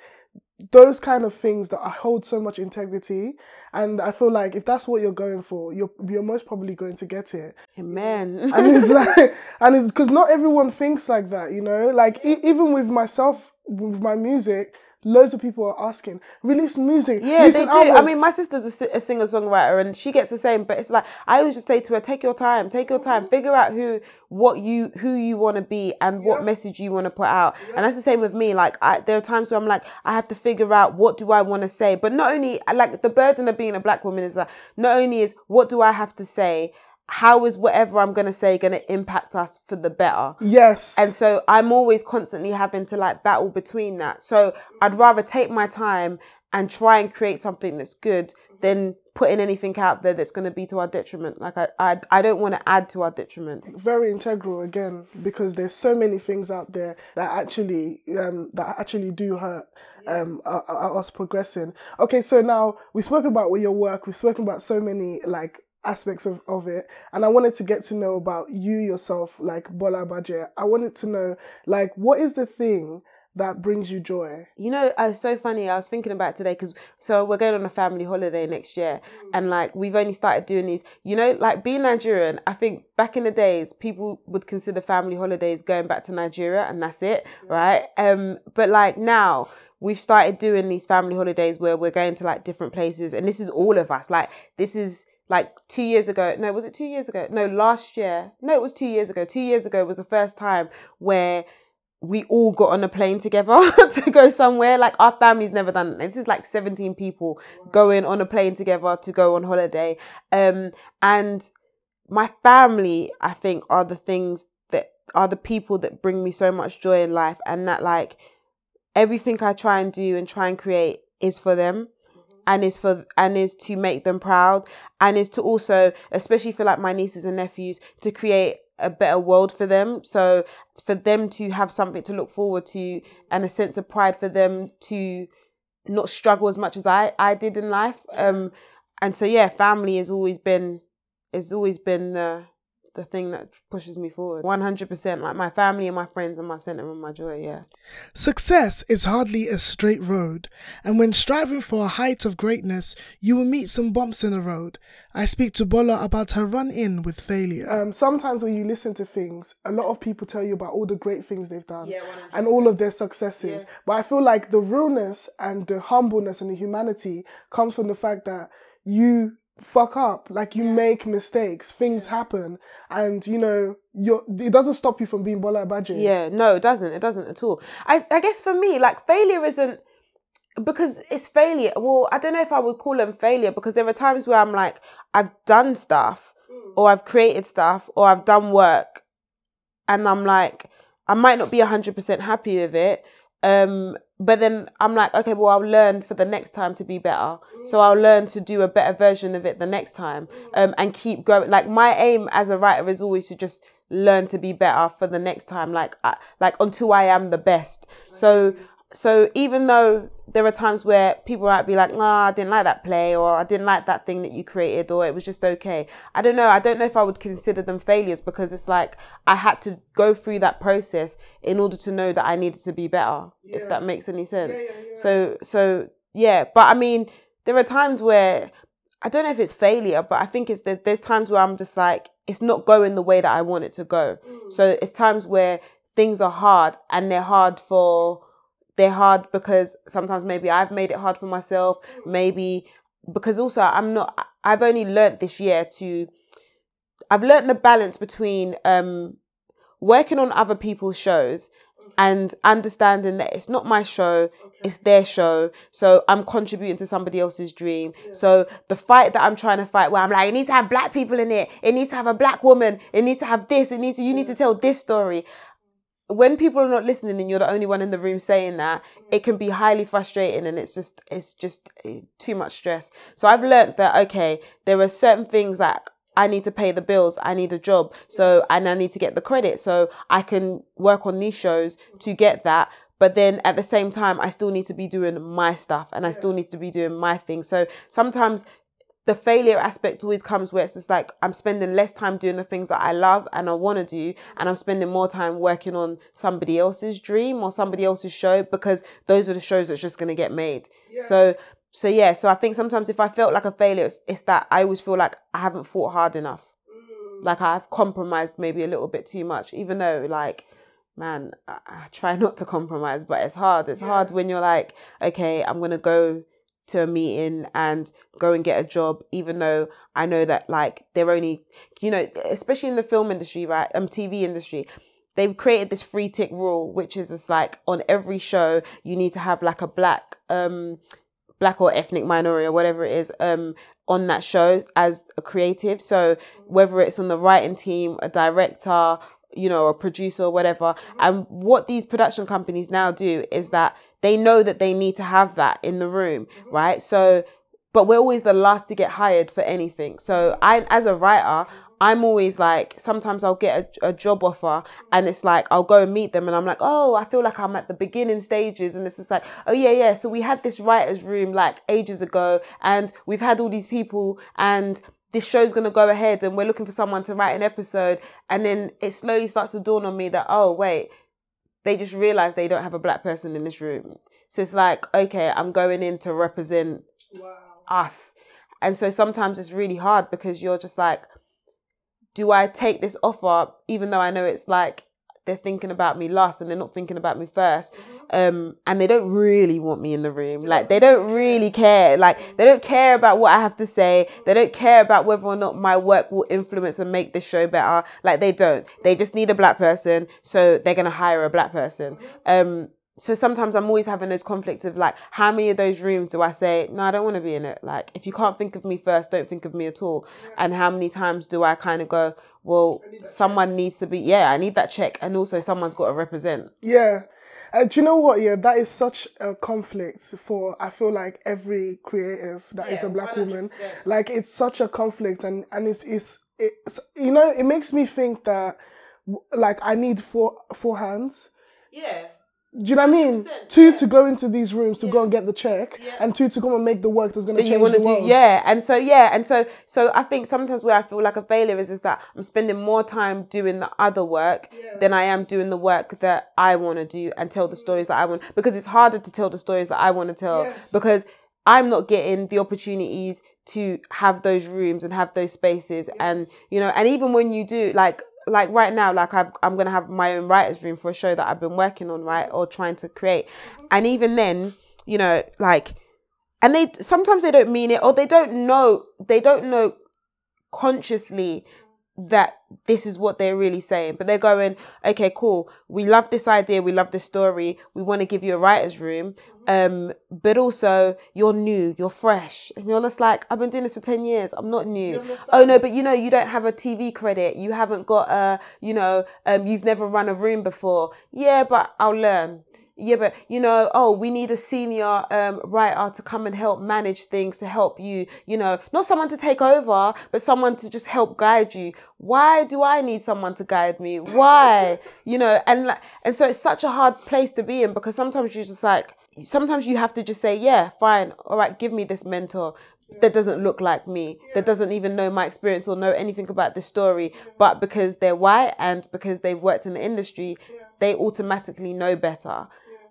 those kind of things that I hold so much integrity and i feel like if that's what you're going for you're you're most probably going to get it Amen. and it's like and it's because not everyone thinks like that you know like e- even with myself with my music loads of people are asking release music Yeah, release they do. I mean, my sister's a, a singer songwriter, and she gets the same. But it's like I always just say to her, "Take your time, take your time, mm-hmm. figure out who, what you, who you want to be, and what message you want to put out." And that's the same with me. Like, I, there are times where I'm like, I have to figure out what do I want to say. But not only like the burden of being a black woman is that not only is what do I have to say, how is whatever I'm gonna say gonna impact us for the better. yes And so I'm always constantly having to like battle between that. So I'd rather take my time and try and create something that's good than putting anything out there that's going to be to our detriment. Like I, I, I don't want to add to our detriment. very integral again because there's so many things out there that actually um, that actually do hurt um, uh, uh, us progressing. Okay, so now we spoke about your work. We've spoken about so many like aspects of, of it and i wanted to get to know about you yourself like bola Agbaje. i wanted to know like what is the thing that brings you joy You know, uh, it's so funny. I was thinking about today because so we're going on a family holiday next year, and like we've only started doing these. You know, like being Nigerian. I think back in the days, people would consider family holidays going back to Nigeria, and that's it, right? Um, but like now. We've started doing these family holidays where we're going to like different places, and this is all of us. Like this is like two years ago. No, was it two years ago? No, last year. No, it was two years ago. Two years ago was the first time where we all got on a plane together to go somewhere. Like our family's never done it. This is like 17 people going on a plane together to go on holiday. Um, and my family, I think, are the things that are the people that bring me so much joy in life. And that like everything I try and do and try and create is for them and is for and is to make them proud and is to also especially for like my nieces and nephews to create a better world for them. So for them to have something to look forward to and a sense of pride for them to not struggle as much as I I did in life. Um and so yeah family has always been has always been the the thing that pushes me forward 100% like my family and my friends and my center and my joy yes Success is hardly a straight road, and when striving for a height of greatness, you will meet some bumps in the road. I speak to Bola about her run in with failure. um, sometimes when you listen to things, a lot of people tell you about all the great things they've done Yeah, and all of their successes. But I feel like the realness and the humbleness and the humanity comes from the fact that you fuck up, like you make mistakes, things happen, and you know, you're, it doesn't stop you from being Bola Agbaje. Yeah, no, it doesn't. It doesn't at all. I, I guess for me, like failure isn't because it's failure. Well, I don't know if I would call them failure because there are times where I'm like, I've done stuff mm. or I've created stuff or I've done work and I'm like, I might not be 100% happy with it. Um, but then I'm like, okay, well, I'll learn for the next time to be better. So I'll learn to do a better version of it the next time um, and keep going. Like, my aim as a writer is always to just learn to be better for the next time, like, I, like until I am the best. So, so even though there are times where people might be like, "Ah, I didn't like that play," or "I didn't like that thing that you created," or "It was just okay." I don't know. I don't know if I would consider them failures because it's like I had to go through that process in order to know that I needed to be better. If that makes any sense. So, so yeah. But I mean, there are times where I don't know if it's failure, but I think it's there's, there's times where I'm just like it's not going the way that I want it to go. So it's times where things are hard and they're hard for they're hard because sometimes maybe I've made it hard for myself, maybe because also I'm not I've only learnt this year to I've learnt the balance between um working on other people's shows and understanding that it's not my show, it's their show. So I'm contributing to somebody else's dream. So the fight that I'm trying to fight, where I'm like, it needs to have black people in it, it needs to have a black woman, it needs to have this, it needs to, you need to tell this story. When people are not listening and you're the only one in the room saying that, it can be highly frustrating and it's just it's just eh, too much stress. So I've learned that okay, there are certain things that I need to pay the bills. I need a job. So, and I need to get the credit. So I can work on these shows to get that. But then at the same time, I still need to be doing my stuff and I still need to be doing my thing. So sometimes the failure aspect always comes where it's just like I'm spending less time doing the things that I love and I want to do, and I'm spending more time working on somebody else's dream or somebody else's show because those are the shows that's just going to get made. So, so yeah, so I think sometimes if I felt like a failure, it's, it's that I always feel like I haven't fought hard enough. Mm. Like I've compromised maybe a little bit too much, even though like man, I, I try not to compromise, but it's hard. It's hard when you're like, okay, I'm gonna go to a meeting and go and get a job, even though I know that like they're only, you know, especially in the film industry, right? Um, TV industry. They've created this free tick rule, which is just like on every show you need to have like a black, um, black or ethnic minority or whatever it is, um, on that show as a creative. So whether it's on the writing team, a director, you know, a producer or whatever. And what these production companies now do is that they know that they need to have that in the room, mm-hmm. right? So, but we're always the last to get hired for anything. So I, as a writer, mm-hmm. I'm always like, sometimes I'll get a, a job offer mm-hmm. and it's like, I'll go and meet them and I'm like, oh, I feel like I'm at the beginning stages. And it's just like, oh, yeah, yeah. So we had this writer's room like ages ago and we've had all these people and this show's going to go ahead and we're looking for someone to write an episode. And then it slowly starts to dawn on me that, oh, wait, they just realize they don't have a black person in this room. So it's like, okay, I'm going in to represent us. And so sometimes it's really hard because you're just like, do I take this offer even though I know it's like they're thinking about me last and they're not thinking about me 1st Um, and they don't really want me in the room. Like they don't really care. Like they don't care about what I have to say. They don't care about whether or not my work will influence and make this show better. Like they don't. They just need a black person, so they're gonna hire a black person. Um, so sometimes I'm always having those conflicts of like, how many of those rooms do I say, no, I don't want to be in it? Like, if you can't think of me first, don't think of me at all. And how many times do I kind of go, well, someone needs to be, yeah, I need that check. And also someone's got to represent. Yeah. Uh, do you know what? Yeah, that is such a conflict for I feel like every creative that is Yeah, a black woman. 100%. Like it's such a conflict, and and it's it's it's you know it makes me think that like I need four four hands. Yeah. Do you know what I mean? Two yeah. to go into these rooms to go and get the check, and two to come and make the work that's going to that change you the to do world. yeah and so yeah and so so i think sometimes where i feel like a failure is is that i'm spending more time doing the other work than i am doing the work that i want to do and tell the stories that i want because it's harder to tell the stories that i want to tell Yes. because i'm not getting the opportunities to have those rooms and have those spaces and you know and even when you do like like right now like I've, i'm gonna have my own writers room for a show that i've been working on right or trying to create. And even then you know like and they sometimes they don't mean it or they don't know they don't know consciously that this is what they're really saying. But they're going okay cool. We love this idea. We love this story. We want to give you a writer's room. Um but also you're new. You're fresh. And you're just like i've been doing this for 10 years. I'm not new. Oh no but you know you don't have a tv credit. You haven't got a you know um you've never run a room before. Yeah but i'll learn yeah, but you know, oh, we need a senior um, writer to come and help manage things, to help you, you know, not someone to take over, but someone to just help guide you. Why do I need someone to guide me? Why? you know, and like, and so it's such a hard place to be in because sometimes you're just like, sometimes you have to just say, yeah, fine, all right, give me this mentor that doesn't look like me, that doesn't even know my experience or know anything about this story, but because they're white and because they've worked in the industry, they automatically know better.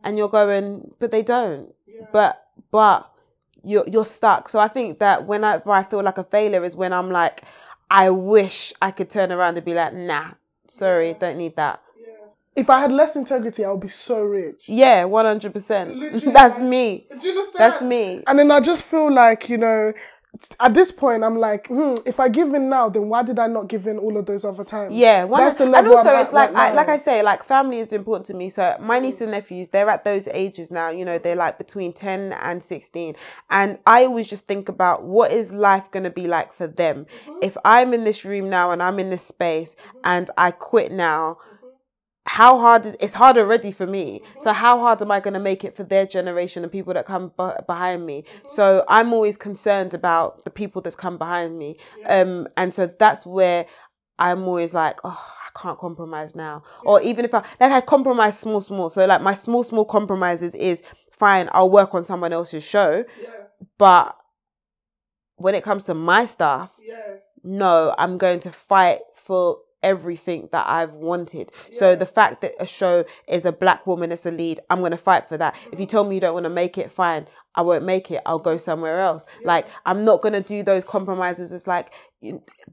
And you're going, but they don't. But but you're you're stuck. So I think that whenever I feel like a failure is when I'm like, I wish I could turn around and be like, nah, sorry, don't need that. If I had less integrity, I would be so rich. Yeah, one hundred percent. That's me. Do you understand? That's me. And then I just feel like, you know, at this point, I'm like, hmm, if I give in now, then why did I not give in all of those other times? Yeah, one that's the and also I'm it's like right I, like. I say, like family is important to me. So my niece and nephews, they're at those ages now. You know, they're like between ten and sixteen, and I always just think about what is life going to be like for them. If I'm in this room now and I'm in this space and I quit now. How hard is it's hard already for me? So how hard am I going to make it for their generation and people that come b- behind me? So I'm always concerned about the people that's come behind me, um, and so that's where I'm always like, oh, I can't compromise now. Or even if I like I compromise small, small. So like my small, small compromises is fine, I'll work on someone else's show. yeah. But when it comes to my stuff, Yeah. no, I'm going to fight for everything that I've wanted. So the fact that a show is a black woman as a lead, I'm going to fight for that. If you tell me you don't want to make it, fine. I won't make it. I'll go somewhere else. Like I'm not going to do those compromises. It's like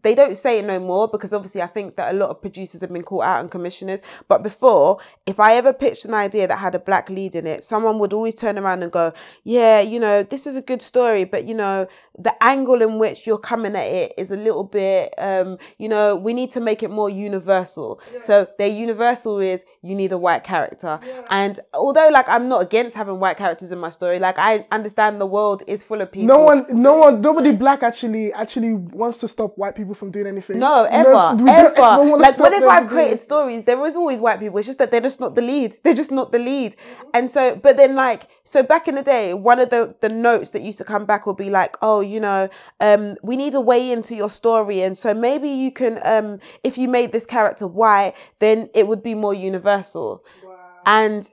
they don't say it no more because obviously I think that a lot of producers have been caught out and commissioners. But before, if I ever pitched an idea that had a black lead in it, someone would always turn around and go, "Yeah, you know, this is a good story, but you know, the angle in which you're coming at it is a little bit, um, you know, we need to make it more universal." So their universal is you need a white character, and although like I'm not against having white characters in my story, like I understand the world is full of people. No one, no one, nobody black actually actually wants to stop white people from doing anything. No, ever, don't ever ever. Like whenever I've created stories, there is always white people. It's just that they're just not the lead. They're just not the lead. And so, but then like, so back in the day, one of the the notes that used to come back would be like, oh, you know, um, we need a way into your story, and so maybe you can, um, if you made this character white, then it would be more universal. And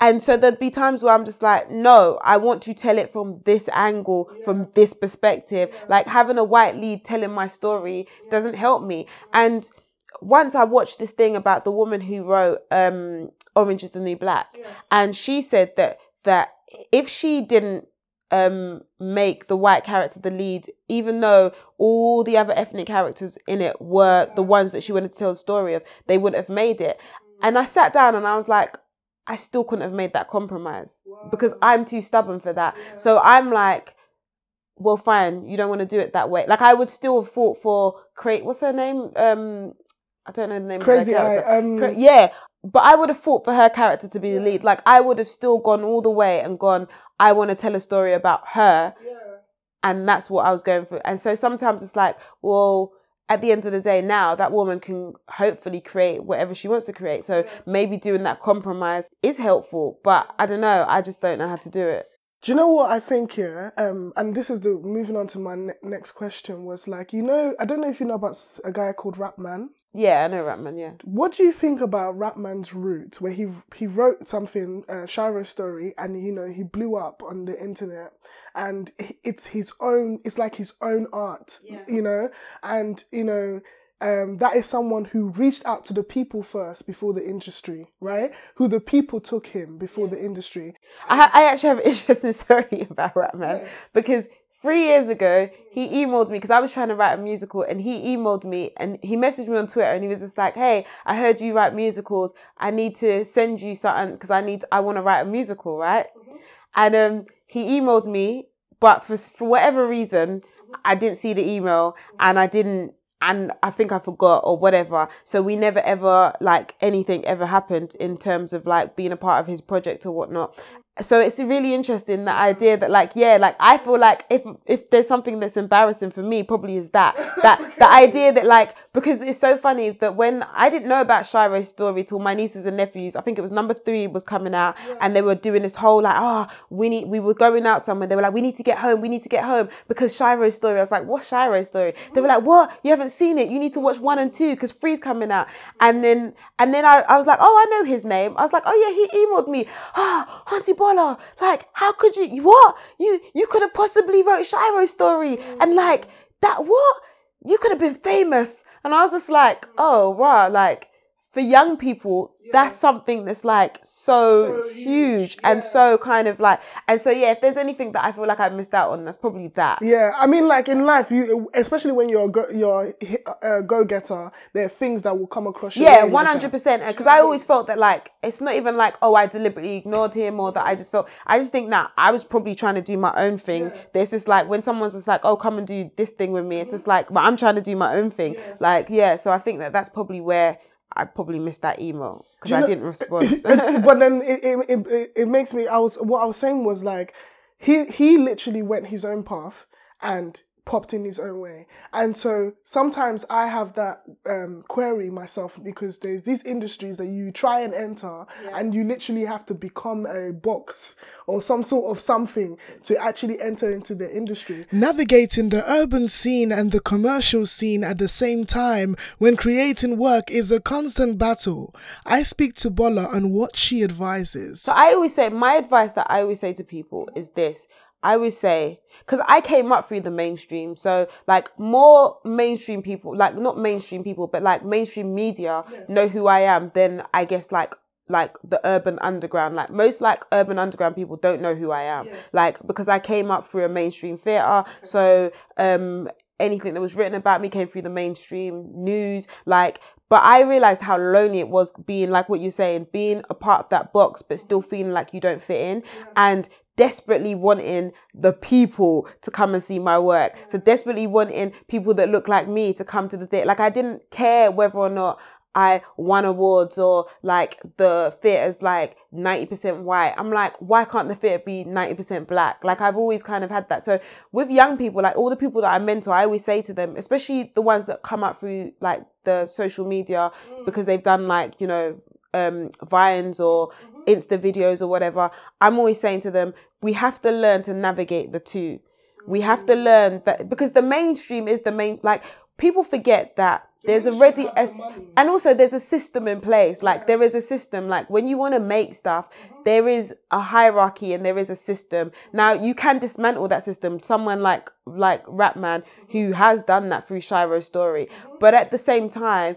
and so there'd be times where I'm just like, no, I want to tell it from this angle, from this perspective. Like having a white lead telling my story doesn't help me. And once I watched this thing about the woman who wrote um, Orange is the New Black, and she said that that if she didn't um, make the white character the lead, even though all the other ethnic characters in it were the ones that she wanted to tell the story of, they wouldn't have made it. And I sat down and I was like, I still couldn't have made that compromise because I'm too stubborn for that. So I'm like, well, fine, you don't want to do it that way. Like I would still have fought for create. What's her name? Um, I don't know the name Crazy of her character. um, Cra- yeah, but I would have fought for her character to be the lead. Like I would have still gone all the way and gone. I want to tell a story about her, yeah. and that's what I was going for. And so sometimes it's like, well, at the end of the day, now that woman can hopefully create whatever she wants to create. So maybe doing that compromise is helpful, but I don't know. I just don't know how to do it. Do you know what I think here? Um, and this is the moving on to my ne- next question was like, you know, I don't know if you know about a guy called Rapman. Yeah, I know Rapman. Yeah. What do you think about Rapman's route, where he he wrote something, uh, Shiro story, and you know he blew up on the internet, and it's his own. It's like his own art, you know, and you know. Um, that is someone who reached out to the people first before the industry, right? Who the people took him before the industry. I, I actually have an interesting story about Rapman because three years ago he emailed me because I was trying to write a musical and he emailed me and he messaged me on Twitter and he was just like, "Hey, I heard you write musicals. I need to send you something because I need I want to write a musical, right?" And um, he emailed me, but for for whatever reason, I didn't see the email and I didn't. And I think I forgot or whatever. So we never ever like anything ever happened in terms of like being a part of his project or whatnot. So it's really interesting the idea that like yeah like I feel like if if there's something that's embarrassing for me probably is that that the idea that like because it's so funny that when I didn't know about Shiro's story till my nieces and nephews I think it was number three was coming out and they were doing this whole like oh we need we were going out somewhere they were like we need to get home we need to get home because Shiro's story I was like what's Shiro's story? They were like what? You haven't seen it you need to watch one and two because three's coming out. And then and then I, I was like oh I know his name I was like oh yeah he emailed me ah Auntie Like how could you what? You you could have possibly wrote Shiro's story and like that what? You could have been famous. And I was just like oh wow like for young people that's something that's like so, huge and so kind of like and so yeah if there's anything that I feel like I missed out on that's probably that Yeah, I mean, like in life, you especially when you're a go, you're a go getter, there are things that will come across Yeah, one hundred percent. Because I always felt that like it's not even like oh I deliberately ignored him or that I just felt I just think that I was probably trying to do my own thing. There's this like when someone's just like oh come and do this thing with me. It's just like but I'm trying to do my own thing. Like yeah, so I think that that's probably where I probably missed that email because I know- didn't respond. but then it, it, it, it, it makes me. I was what I was saying was like he he literally went his own path and popped in his own way, and so sometimes I have that um, query myself because there's these industries that you try and enter, and you literally have to become a box or some sort of something to actually enter into the industry. Navigating the urban scene and the commercial scene at the same time when creating work is a constant battle. I speak to Bola on what she advises. So I always say my advice that I always say to people is this. I would say because I came up through the mainstream, so like more mainstream people, like not mainstream people, but like mainstream media know who I am than I guess like like the urban underground. Like most like urban underground people don't know who I am. Like because I came up through a mainstream theater, so um anything that was written about me came through the mainstream news. Like but I realized how lonely it was being like what you're saying, being a part of that box, but still feeling like you don't fit in. And desperately wanting the people to come and see my work. So desperately wanting people that look like me to come to the theatre. Like I didn't care whether or not I won awards or like the theatre's like 90% white. I'm like, why can't the theatre be 90% black? Like I've always kind of had that. So with young people, like all the people that I mentor, I always say to them, especially the ones that come up through like the social media because they've done like, you know, um vines or insta videos or whatever i'm always saying to them we have to learn to navigate the two. We have to learn that because the mainstream is the main like people forget that there's already a s- and also there's a system in place. Like there is a system. Like when you want to make stuff there is a hierarchy and there is a system. Now you can dismantle that system. Someone like like rapman who has done that through shiro's story. But at the same time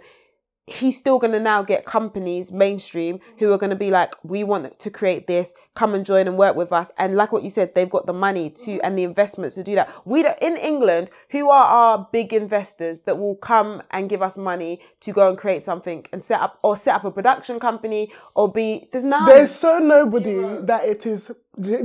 he's still going to now get companies mainstream who are going to be like we want to create this. Come and join and work with us. And like what you said they've got the money to mm-hmm. and the investments to do that. We don't in england who are our big investors that will come and give us money to go and create something and set up or set up a production company or be there's none. There's so nobody that it is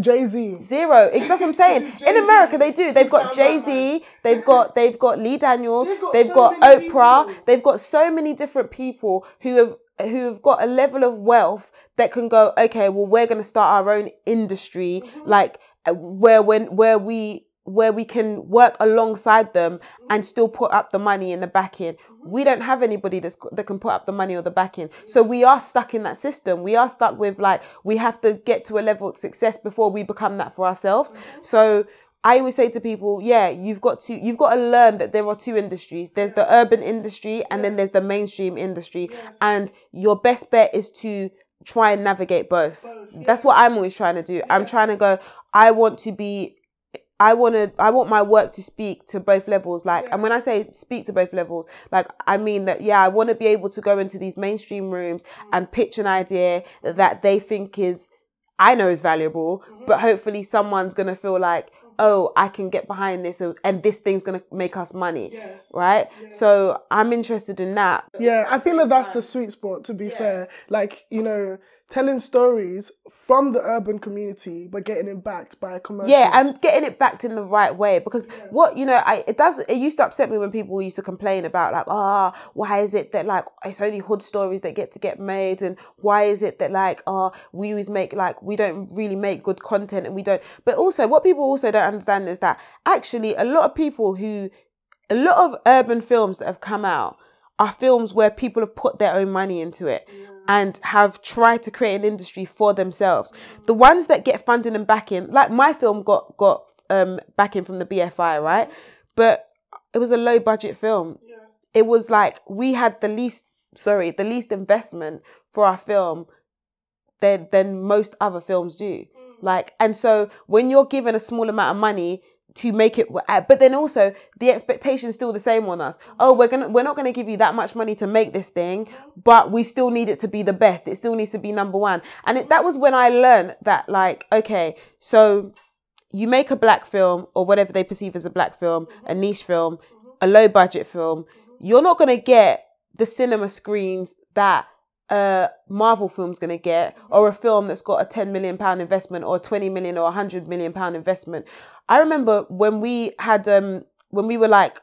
Jay Z. Zero. That's what I'm saying. In America, they do. They've got Jay Z. They've got they've got Lee Daniels. They've got They've so got Oprah. people. They've got so many different people who have who have got a level of wealth that can go. Okay, well, we're going to start our own industry, Mm-hmm. like uh, where when where we where we can work alongside them mm-hmm. and still put up the money in the backing. Mm-hmm. We don't have anybody that's, that can put up the money or the backing. So we are stuck in that system. We are stuck with like, we have to get to a level of success before we become that for ourselves. Mm-hmm. So I always say to people, yeah, you've got to you've got to learn that there are two industries. There's the urban industry and then there's the mainstream industry. And your best bet is to try and navigate both. That's what I'm always trying to do. I'm trying to go, I want to be I want to I want my work to speak to both levels like and when I say speak to both levels like I mean that yeah I want to be able to go into these mainstream rooms mm-hmm. and pitch an idea that they think is I know is valuable mm-hmm. but hopefully someone's going to feel like mm-hmm. oh I can get behind this and, and this thing's going to make us money right? So I'm interested in that. Yeah, I feel that that's the sweet spot. To be fair, like you know, telling stories from the urban community, but getting it backed by a commercial. Yeah, and getting it backed in the right way because what you know, I it does it used to upset me when people used to complain about like, ah, why is it that like it's only hood stories that get to get made, and why is it that like, ah, we always make like we don't really make good content and we don't. But also, what people also don't understand is that actually a lot of people who, a lot of urban films that have come out are films where people have put their own money into it and have tried to create an industry for themselves. The ones that get funding and backing, like my film got got um backing from the BFI, right? But it was a low budget film. It was like we had the least sorry, the least investment for our film than than most other films do. Like, and so when you're given a small amount of money to make it, uh, but then also the expectation is still the same on us. Oh, we're gonna, we're not gonna give you that much money to make this thing, but we still need it to be the best. It still needs to be number one. And it, that was when I learned that, like, okay, so you make a black film or whatever they perceive as a black film, a niche film, a low budget film, you're not to get the cinema screens that a Marvel film's going to get or a film that's got a 10 million pound investment or 20 million or 100 million pound investment. I remember when we had um when we were like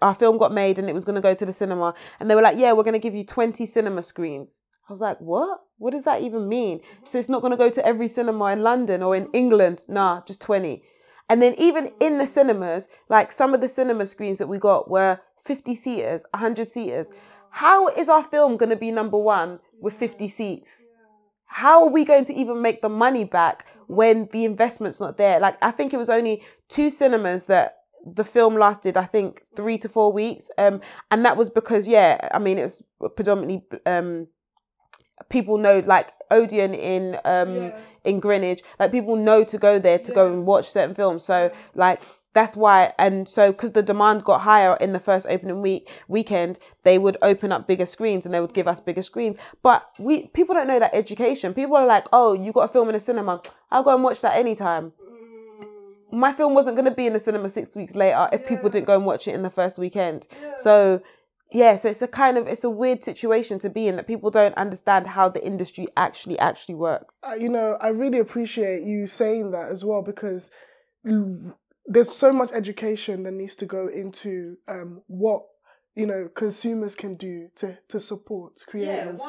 our film got made and it was to go to the cinema and they were like, "Yeah, we're to give you 20 cinema screens." I was like, "What? What does that even mean?" So it's not to go to every cinema in London or in England. Nah, just 20. And then even in the cinemas, like some of the cinema screens that we got were 50 seaters, 100 seaters. How is our film going to be number 1 with 50 seats? How are we going to even make the money back when the investment's not there? Like I think it was only two cinemas that the film lasted I think 3 to 4 weeks um and that was because yeah, I mean it was predominantly um people know like Odeon in um Yeah. in Greenwich, like people know to go there to go and watch certain films. So like that's why and so because the demand got higher in the first opening week weekend they would open up bigger screens and they would give us bigger screens. But we people don't know that education. People are like oh you got a film in the cinema. I'll go and watch that anytime. My film wasn't going to be in the cinema six weeks later if people didn't go and watch it in the first weekend. So yeah so it's a kind of it's a weird situation to be in that people don't understand how the industry actually actually works uh, you know, I really appreciate you saying that as well because there's so much education that needs to go into um, what you know consumers can do to to support creators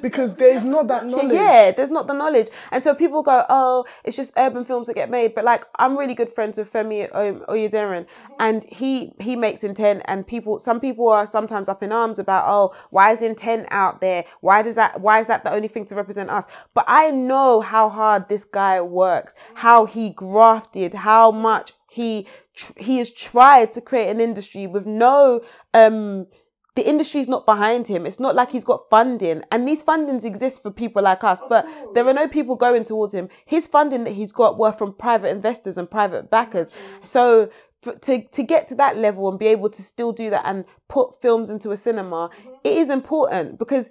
because there's not that knowledge. Yeah, there's not the knowledge. And so people go, oh, it's just urban films that get made. But like, I'm really good friends with Femi Oyeniran and he, he makes intent and people, some people are sometimes up in arms about, oh, why is intent out there? Why does that, why is that the only thing to represent us? But I know how hard this guy works, how he grafted, how much he, tr- he has tried to create an industry with no, um, the industry's not behind him. It's not like he's got funding. And these fundings exist for people like us, but there are no people going towards him. His funding that he's got were from private investors and private backers. So for, to, to get to that level and be able to still do that and put films into a cinema, it is important because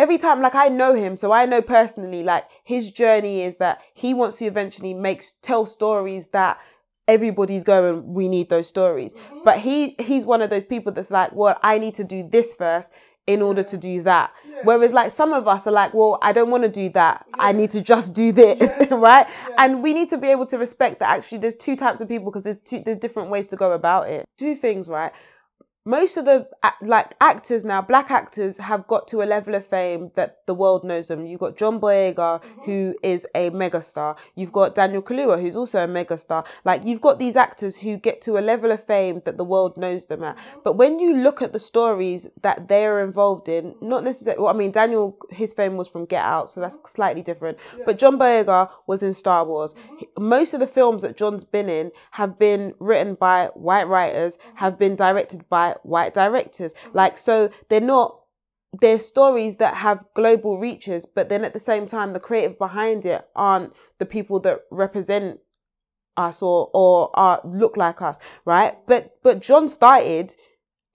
every time like I know him, so I know personally like his journey is that he wants to eventually make tell stories that everybody's going we need those stories. Mm-hmm. But he he's one of those people that's like well i need to do this first in order to do that. Whereas like some of us are like well i don't want to do that. I need to just do this right? And we need to be able to respect that actually there's two types of people because there's two there's different ways to go about it. Two things right most of the like actors now, black actors have got to a level of fame that the world knows them. You've got John Boyega, mm-hmm. who is a megastar. You've got Daniel Kaluuya, who's also a megastar. Like you've got these actors who get to a level of fame that the world knows them at. Mm-hmm. But when you look at the stories that they're involved in, not necessarily. Well, I mean, Daniel, his fame was from Get Out, so that's mm-hmm. slightly different. But John Boyega was in Star Wars. Most of the films that John's been in have been written by white writers, have been directed by white directors. Mm. Like, so they're not, they're stories that have global reaches, but then at the same time, the creative behind it aren't the people that represent us or or are look like us, right? But but John started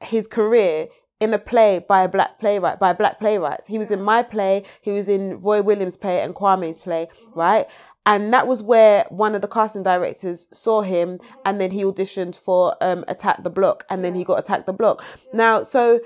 his career in a play by a black playwright by black playwrights. He was in my play, he was in Roy Williams' play and Kwame's play, mm. right? And that was where one of the casting directors saw him and then he auditioned for um Attack the Block and then he got Attack the Block. Now, so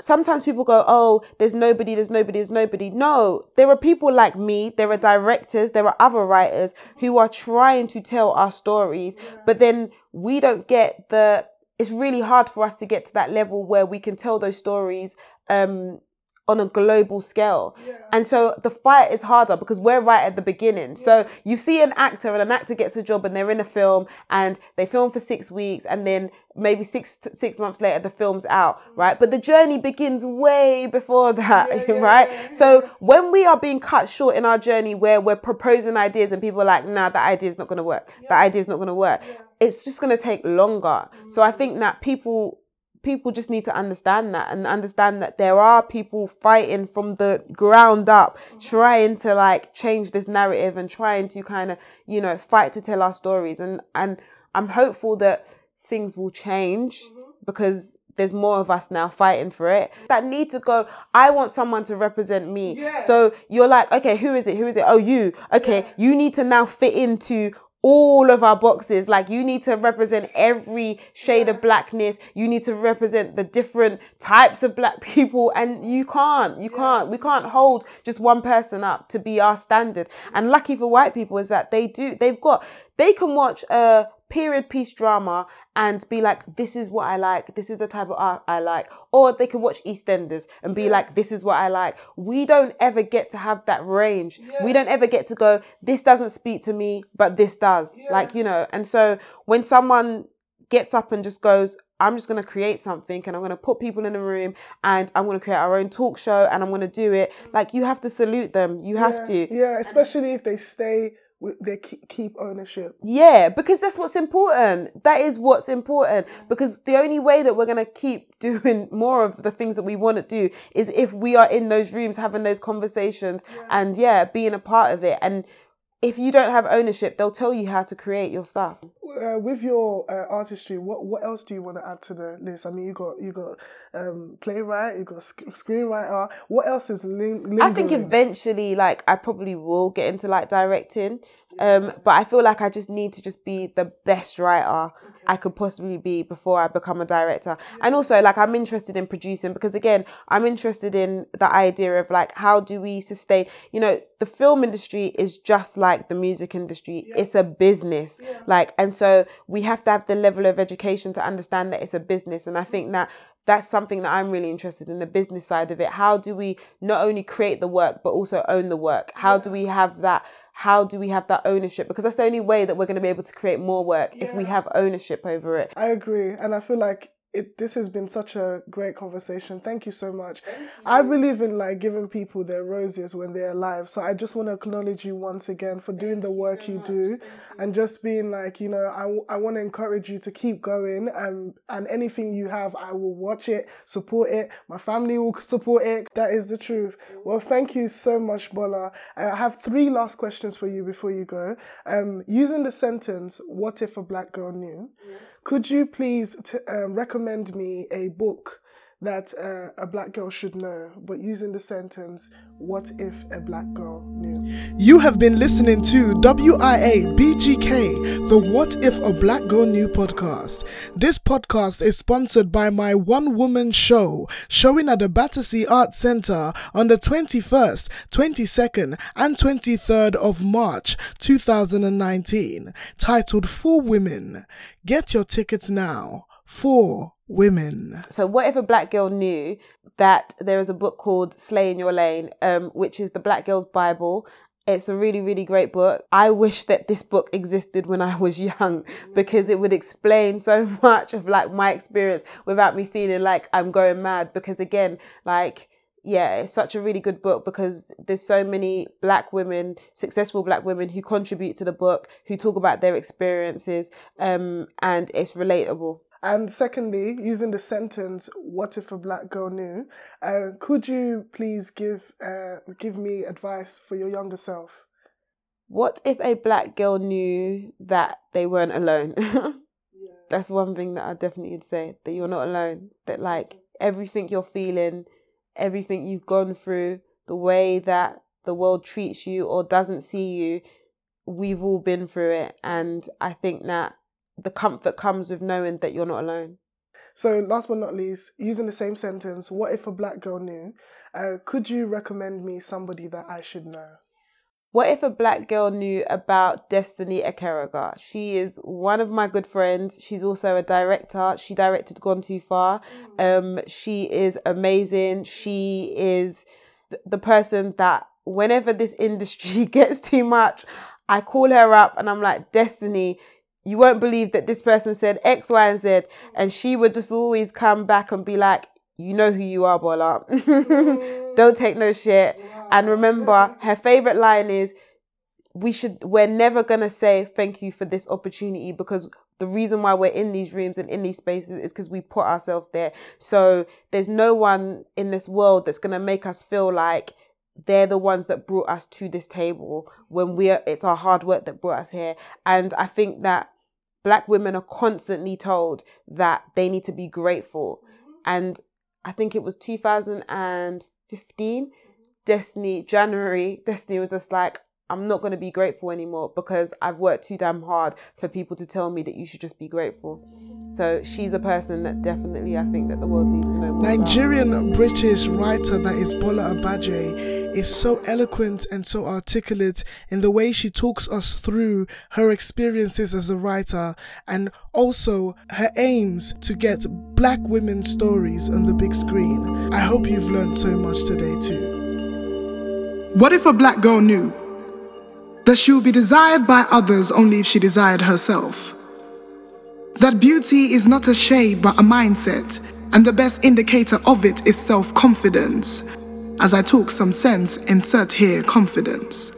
sometimes people go, oh, there's nobody, there's nobody, there's nobody. No, there are people like me, there are directors, there are other writers who are trying to tell our stories, but then we don't get the, it's really hard for us to get to that level where we can tell those stories um, on a global scale. And so the fight is harder because we're right at the beginning. So you see an actor and an actor gets a job and they're in a film and they film for six weeks and then maybe six six months later the film's out, mm. right? But the journey begins way before that, right? So when we are being cut short in our journey where we're proposing ideas and people are like, nah, that idea is not gonna work. That idea is not gonna work. It's just gonna take longer. Mm. So I think that people people just need to understand that and understand that there are people fighting from the ground up mm-hmm. trying to like change this narrative and trying to kind of you know fight to tell our stories. And and i'm hopeful that things will change mm-hmm. because there's more of us now fighting for it. That need to go i want someone to represent me. So you're like okay who is it? Who is it? Oh you. Okay you need to now fit into all of our boxes. Like you need to represent every shade of blackness. You need to represent the different types of black people. And you can't, you can't, we can't hold just one person up to be our standard. And lucky for white people is that they do, they've got, they can watch a period piece drama and be like, this is what I like. This is the type of art I like. Or they can watch EastEnders and be like, this is what I like. We don't ever get to have that range. We don't ever get to go, this doesn't speak to me, but this does. Like, you know, and so when someone gets up and just goes, I'm just going to create something and I'm going to put people in a room and I'm going to create our own talk show and I'm going to do it. Mm. Like, you have to salute them. You have to. Yeah, especially if they stay they keep, ownership. Yeah, because that's what's important. That is what's important. Because the only way that we're going to keep doing more of the things that we want to do is if we are in those rooms having those conversations and, yeah, being a part of it. And if you don't have ownership, they'll tell you how to create your stuff. Uh, with your uh, artistry, what what else do you want to add to the list? I mean, you got you got um, playwright, you got sc- screenwriter. What else is ling- I think eventually, like, I probably will get into like directing. Um, but I feel like I just need to just be the best writer I could possibly be before I become a director. And also, like, I'm interested in producing because, again, I'm interested in the idea of like, how do we sustain, you know, the film industry is just like the music industry, it's a business. Like, and so we have to have the level of education to understand that it's a business. And I think that that's something that I'm really interested in the business side of it. How do we not only create the work but also own the work? How do we have that? How do we have that ownership? Because that's the only way that we're going to be able to create more work if we have ownership over it. I agree, and I feel like it. This has been such a great conversation. Thank you so much. I believe in like giving people their roses when they're alive. So I just want to acknowledge you once again for doing the work you do, and just being like, you know, I, I want to encourage you to keep going, and and anything you have, I will watch it, support it. My family will support it. That is the truth. Well, thank you so much, Bola. I have three last questions for you before you go. Um, using the sentence "What if a black girl knew?" Could you please t- um, recommend me a book that uh, a black girl should know, but using the sentence, what if a black girl knew? You have been listening to WIA BGK, the What If a Black Girl Knew podcast. This podcast is sponsored by my one woman show, showing at the Battersea Arts Centre on the 21st, 22nd, and 23rd of March 2019, titled For Women. Get your tickets now. For women. So, what if a black girl knew that there is a book called Slay in Your Lane, um, which is the Black Girl's Bible? It's a really, really great book. I wish that this book existed when I was young because it would explain so much of like my experience without me feeling like I'm going mad. Because again, like, yeah, it's such a really good book because there's so many black women, successful black women who contribute to the book, who talk about their experiences, um, and it's relatable. And secondly, using the sentence "What if a black girl knew?" Uh, could you please give uh, give me advice for your younger self? What if a black girl knew that they weren't alone? That's one thing that I definitely would say that you're not alone. That like everything you're feeling, everything you've gone through, the way that the world treats you or doesn't see you, we've all been through it. And I think that the comfort comes with knowing that you're not alone. So, last but not least, using the same sentence, what if a black girl knew? Uh, could you recommend me somebody that I should know? What if a black girl knew about Destiny Ekaragha? She is one of my good friends. She's also a director. She directed Gone Too Far. Um, she is amazing. She is th- the person that whenever this industry gets too much, I call her up and I'm like, Destiny, you won't believe that this person said X, Y, and Z. And she would just always come back and be like, you know who you are, Bola. Don't take no shit. And remember, her favorite line is, we should, we're never going to say thank you for this opportunity because the reason why we're in these rooms and in these spaces is because we put ourselves there. So there's no one in this world that's going to make us feel like they're the ones that brought us to this table when we're, it's our hard work that brought us here. And I think that black women are constantly told that they need to be grateful. Mm-hmm. And I think it was 2015, Destiny, January, Destiny was just like, I'm not going to be grateful anymore because I've worked too damn hard for people to tell me that you should just be grateful. So she's a person that definitely I think that the world needs to know more about. Nigerian British writer that is Bola Agbaje is so eloquent and so articulate in the way she talks us through her experiences as a writer and also her aims to get black women's stories on the big screen. I hope you've learned so much today too. What if a black girl knew that she would be desired by others only if she desired herself? That beauty is not a shade but a mindset, and the best indicator of it is self confidence. As I talk some sense, insert here confidence.